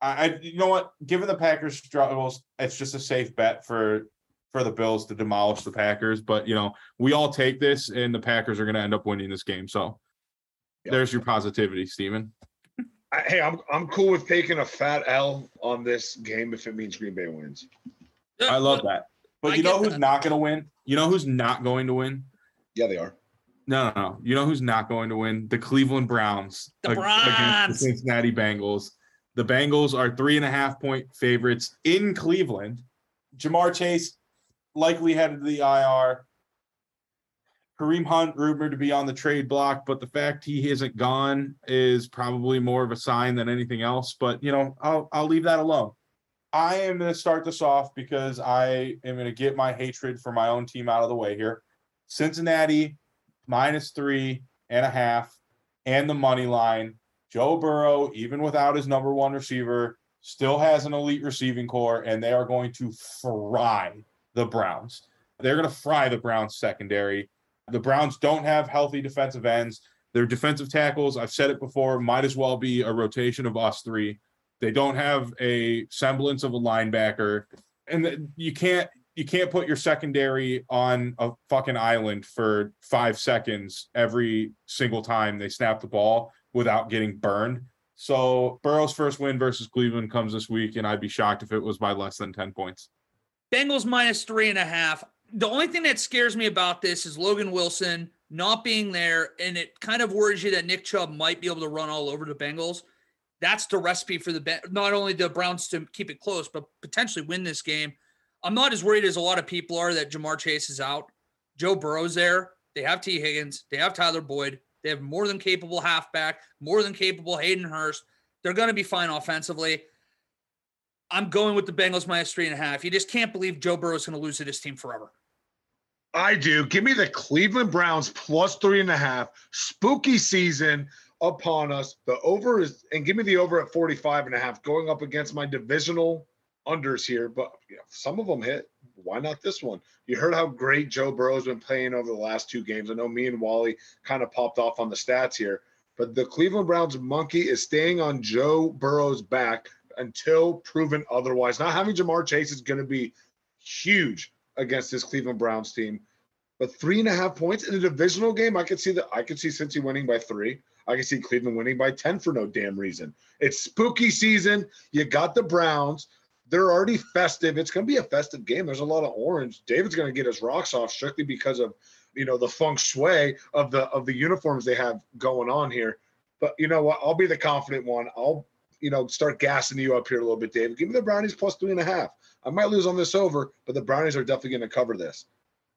I, I you know what? Given the Packers' struggles, it's just a safe bet for for the Bills to demolish the Packers. But you know, we all take this, and the Packers are going to end up winning this game. So yep. there's your positivity, Steven. Hey, I'm I'm cool with taking a fat L on this game if it means Green Bay wins. I love that. But I you know who's that. not going to win? You know who's not going to win? Yeah, they are. No, no, no. You know who's not going to win? The Cleveland Browns. The Browns against the Cincinnati Bengals. The Bengals are three and a half point favorites in Cleveland. Ja'Marr Chase likely headed to the IR. Kareem Hunt rumored to be on the trade block, but the fact he isn't gone is probably more of a sign than anything else. But you know, I'll I'll leave that alone. I am going to start this off because I am going to get my hatred for my own team out of the way here. Cincinnati minus three and a half, and the money line. Joe Burrow, even without his number one receiver, still has an elite receiving core, and they are going to fry the Browns. They're going to fry the Browns secondary. The Browns don't have healthy defensive ends. Their defensive tackles, I've said it before, might as well be a rotation of us three. They don't have a semblance of a linebacker. And you can't you can't put your secondary on a fucking island for five seconds every single time they snap the ball without getting burned. So Burrow's first win versus Cleveland comes this week, and I'd be shocked if it was by less than 10 points. Bengals minus three and a half. The only thing that scares me about this is Logan Wilson not being there, and it kind of worries you that Nick Chubb might be able to run all over the Bengals. That's the recipe for the not only the Browns to keep it close, but potentially win this game. I'm not as worried as a lot of people are that Ja'Marr Chase is out. Joe Burrow's there. They have Tee Higgins. They have Tyler Boyd. They have more than capable halfback, more than capable Hayden Hurst. They're going to be fine offensively. I'm going with the Bengals minus three and a half. You just can't believe Joe Burrow is going to lose to this team forever. I do. Give me the Cleveland Browns plus three and a half. Spooky season upon us. The over is, and give me the over at 45 and a half going up against my divisional unders here, but some of them hit. Why not this one? You heard how great Joe Burrow's been playing over the last two games. I know me and Wally kind of popped off on the stats here, but the Cleveland Browns monkey is staying on Joe Burrow's back until proven otherwise. Not having Ja'Marr Chase is going to be huge against this Cleveland Browns team. But three and a half points in a divisional game, I could see that. I could see Cincy winning by three. I could see Cleveland winning by 10 for no damn reason. It's spooky season. You got the Browns they're already festive. It's going to be a festive game. There's a lot of orange. David's going to get his rocks off strictly because of you know the feng shui of the of the uniforms they have going on here. But you know what? I'll be the confident one. I'll you know start gassing you up here a little bit, David. Give me the Brownies plus three and a half. I might lose on this over, but the Brownies are definitely going to cover this.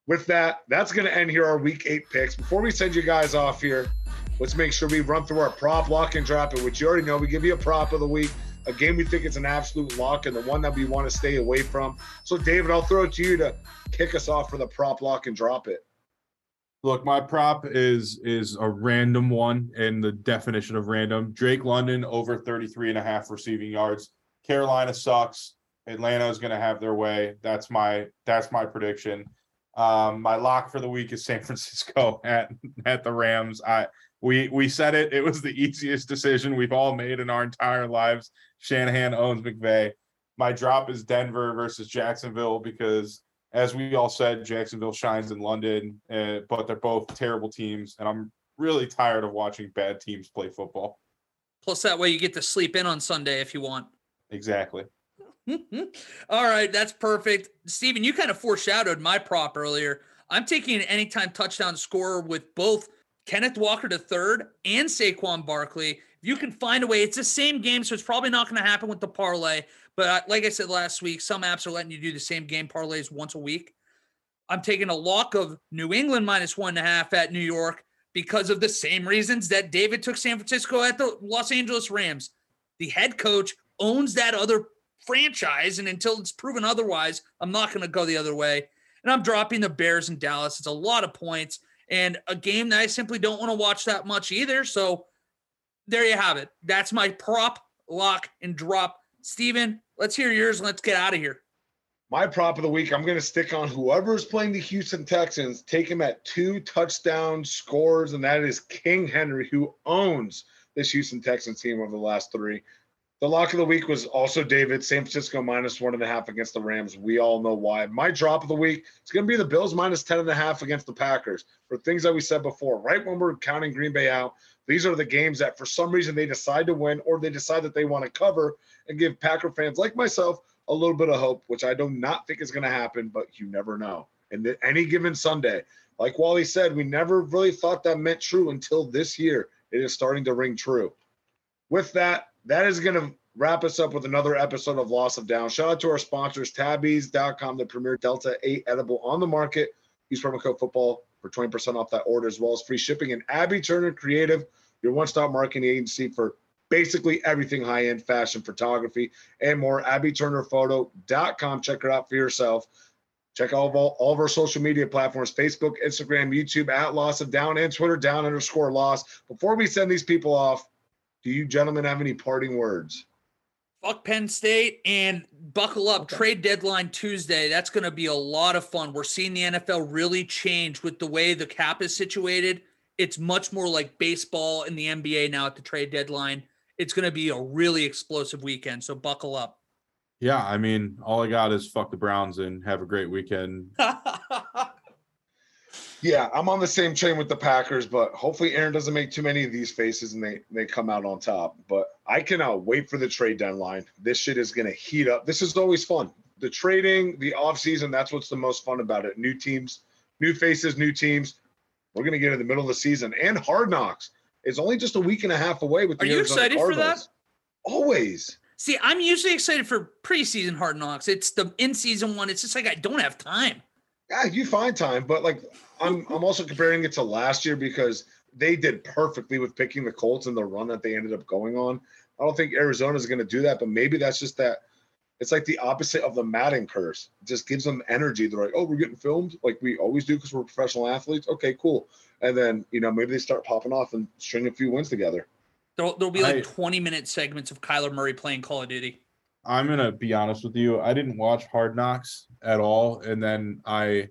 With that, that's going to end here our week eight picks. Before we send you guys off here, let's make sure we run through our prop lock and drop it, which you already know. We give you a prop of the week a game we think is an absolute lock and the one that we want to stay away from. So, David, I'll throw it to you to kick us off for the prop lock and drop it. Look, my prop is is a random one in the definition of random. Drake London over 33 and a half receiving yards. Carolina sucks. Atlanta is going to have their way. That's my that's my prediction. Um, my lock for the week is San *laughs* Francisco at at the Rams. I we we said it. It was the easiest decision we've all made in our entire lives. Shanahan owns McVay. My drop is Denver versus Jacksonville because, as we all said, Jacksonville shines in London, uh, but they're both terrible teams, and I'm really tired of watching bad teams play football. Plus, that way you get to sleep in on Sunday if you want. Exactly. *laughs* all right, that's perfect. Steven, you kind of foreshadowed my prop earlier. I'm taking an anytime touchdown scorer with both Kenneth Walker to third and Saquon Barkley If you can find a way. It's the same game, so it's probably not going to happen with the parlay. But like I said last week, some apps are letting you do the same game parlays once a week. I'm taking a lock of New England minus one and a half at New York because of the same reasons that David took San Francisco at the Los Angeles Rams. The head coach owns that other franchise, and until it's proven otherwise, I'm not going to go the other way. And I'm dropping the Bears in Dallas. It's a lot of points and a game that I simply don't want to watch that much either. So there you have it. That's my prop, lock, and drop. Steven, let's hear yours. Let's get out of here. My prop of the week, I'm going to stick on whoever's playing the Houston Texans, take him at two touchdown scores, and that is King Henry, who owns this Houston Texans team over the last three. The lock of the week was also David, San Francisco minus one and a half against the Rams. We all know why. My drop of the week is going to be the Bills minus 10 and a half against the Packers for things that we said before. Right when we're counting Green Bay out, these are the games that for some reason they decide to win or they decide that they want to cover and give Packer fans like myself a little bit of hope, which I do not think is going to happen, but you never know. And any given Sunday, like Wally said, we never really thought that meant true until this year. It is starting to ring true. With that, that is going to wrap us up with another episode of Loss of Down. Shout out to our sponsors, tabbies.com, the premier Delta 8 edible on the market. Use promo code football for 20% off that order, as well as free shipping. And Abby Turner Creative, your one stop marketing agency for basically everything high end fashion, photography, and more. AbbyTurnerPhoto.com. Check her out for yourself. Check all of, all, all of our social media platforms Facebook, Instagram, YouTube at Loss of Down, and Twitter down underscore loss. Before we send these people off, do you gentlemen have any parting words? Fuck Penn State and buckle up. Trade deadline Tuesday. That's going to be a lot of fun. We're seeing the NFL really change with the way the cap is situated. It's much more like baseball in the NBA now at the trade deadline. It's going to be a really explosive weekend. So buckle up. Yeah, I mean, all I got is fuck the Browns and have a great weekend. *laughs* Yeah, I'm on the same train with the Packers, but hopefully Aaron doesn't make too many of these faces and they they come out on top. But I cannot wait for the trade deadline. This shit is gonna heat up. This is always fun. The trading, the offseason, that's what's the most fun about it. New teams, new faces, new teams. We're gonna get in the middle of the season and hard knocks. It's only just a week and a half away with the Are you Arizona excited for that? Always. See, I'm usually excited for preseason hard knocks. It's the in season one. It's just like I don't have time. Yeah, you find time, but like I'm I'm also comparing it to last year because they did perfectly with picking the Colts and the run that they ended up going on. I don't think Arizona's going to do that, but maybe that's just that. It's like the opposite of the Madden curse. It just gives them energy. They're like, oh, we're getting filmed like we always do because we're professional athletes. Okay, cool. And then you know maybe they start popping off and string a few wins together. There'll, there'll be like I- 20 minute segments of Kyler Murray playing Call of Duty. I'm gonna be honest with you. I didn't watch Hard Knocks at all, and then I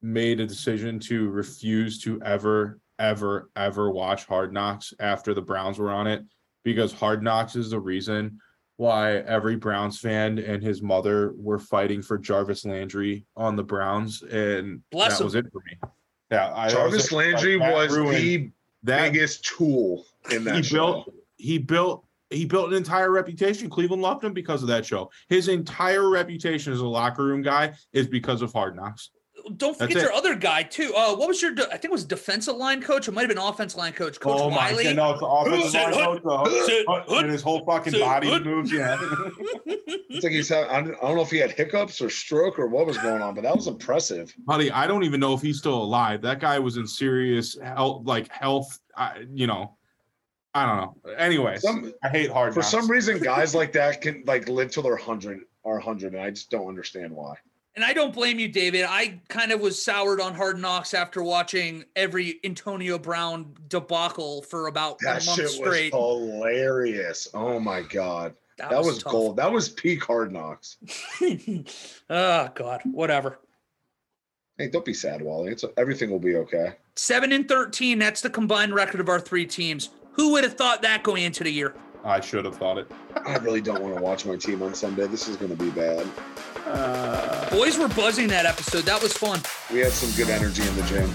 made a decision to refuse to ever, ever, ever watch Hard Knocks after the Browns were on it because Hard Knocks is the reason why every Browns fan and his mother were fighting for Jarvis Landry on the Browns, and Bless that him. was it for me. Yeah, I Jarvis like, Landry that was ruined- the that biggest tool in that he show. built he built he built an entire reputation. Cleveland loved him because of that show. His entire reputation as a locker room guy is because of Hard Knocks. Don't forget your other guy too. Uh, what was your? I think it was defensive line coach. It might have been offensive line coach. Coach oh my Wiley. god, no, it's the offensive line hood, coach, the sit, hood, hood, and his whole fucking body hood. moves. Yeah, *laughs* It's like he's had, I don't I don't know if he had hiccups or stroke or what was going on, but that was impressive. buddy, I don't even know if he's still alive. That guy was in serious health, like health. I, you know, I don't know. Anyway, I hate Hard for Knocks. some reason, guys like that can like live till they're hundred or hundred, and I just don't understand why. And I don't blame you, David. I kind of was soured on Hard Knocks after watching every Antonio Brown debacle for about That a month shit straight. was hilarious. Oh my god, that, was, tough. gold. That was peak hard knocks. oh *laughs* God, whatever. Hey, don't be sad, Wally. It's everything will be okay. Seven and thirteen. That's the combined record of our three teams. Who would have thought that going into the year? I should have thought it. I really don't want to watch my team on Sunday. This is going to be bad. Boys were buzzing that episode. That was fun. We had some good energy in the gym.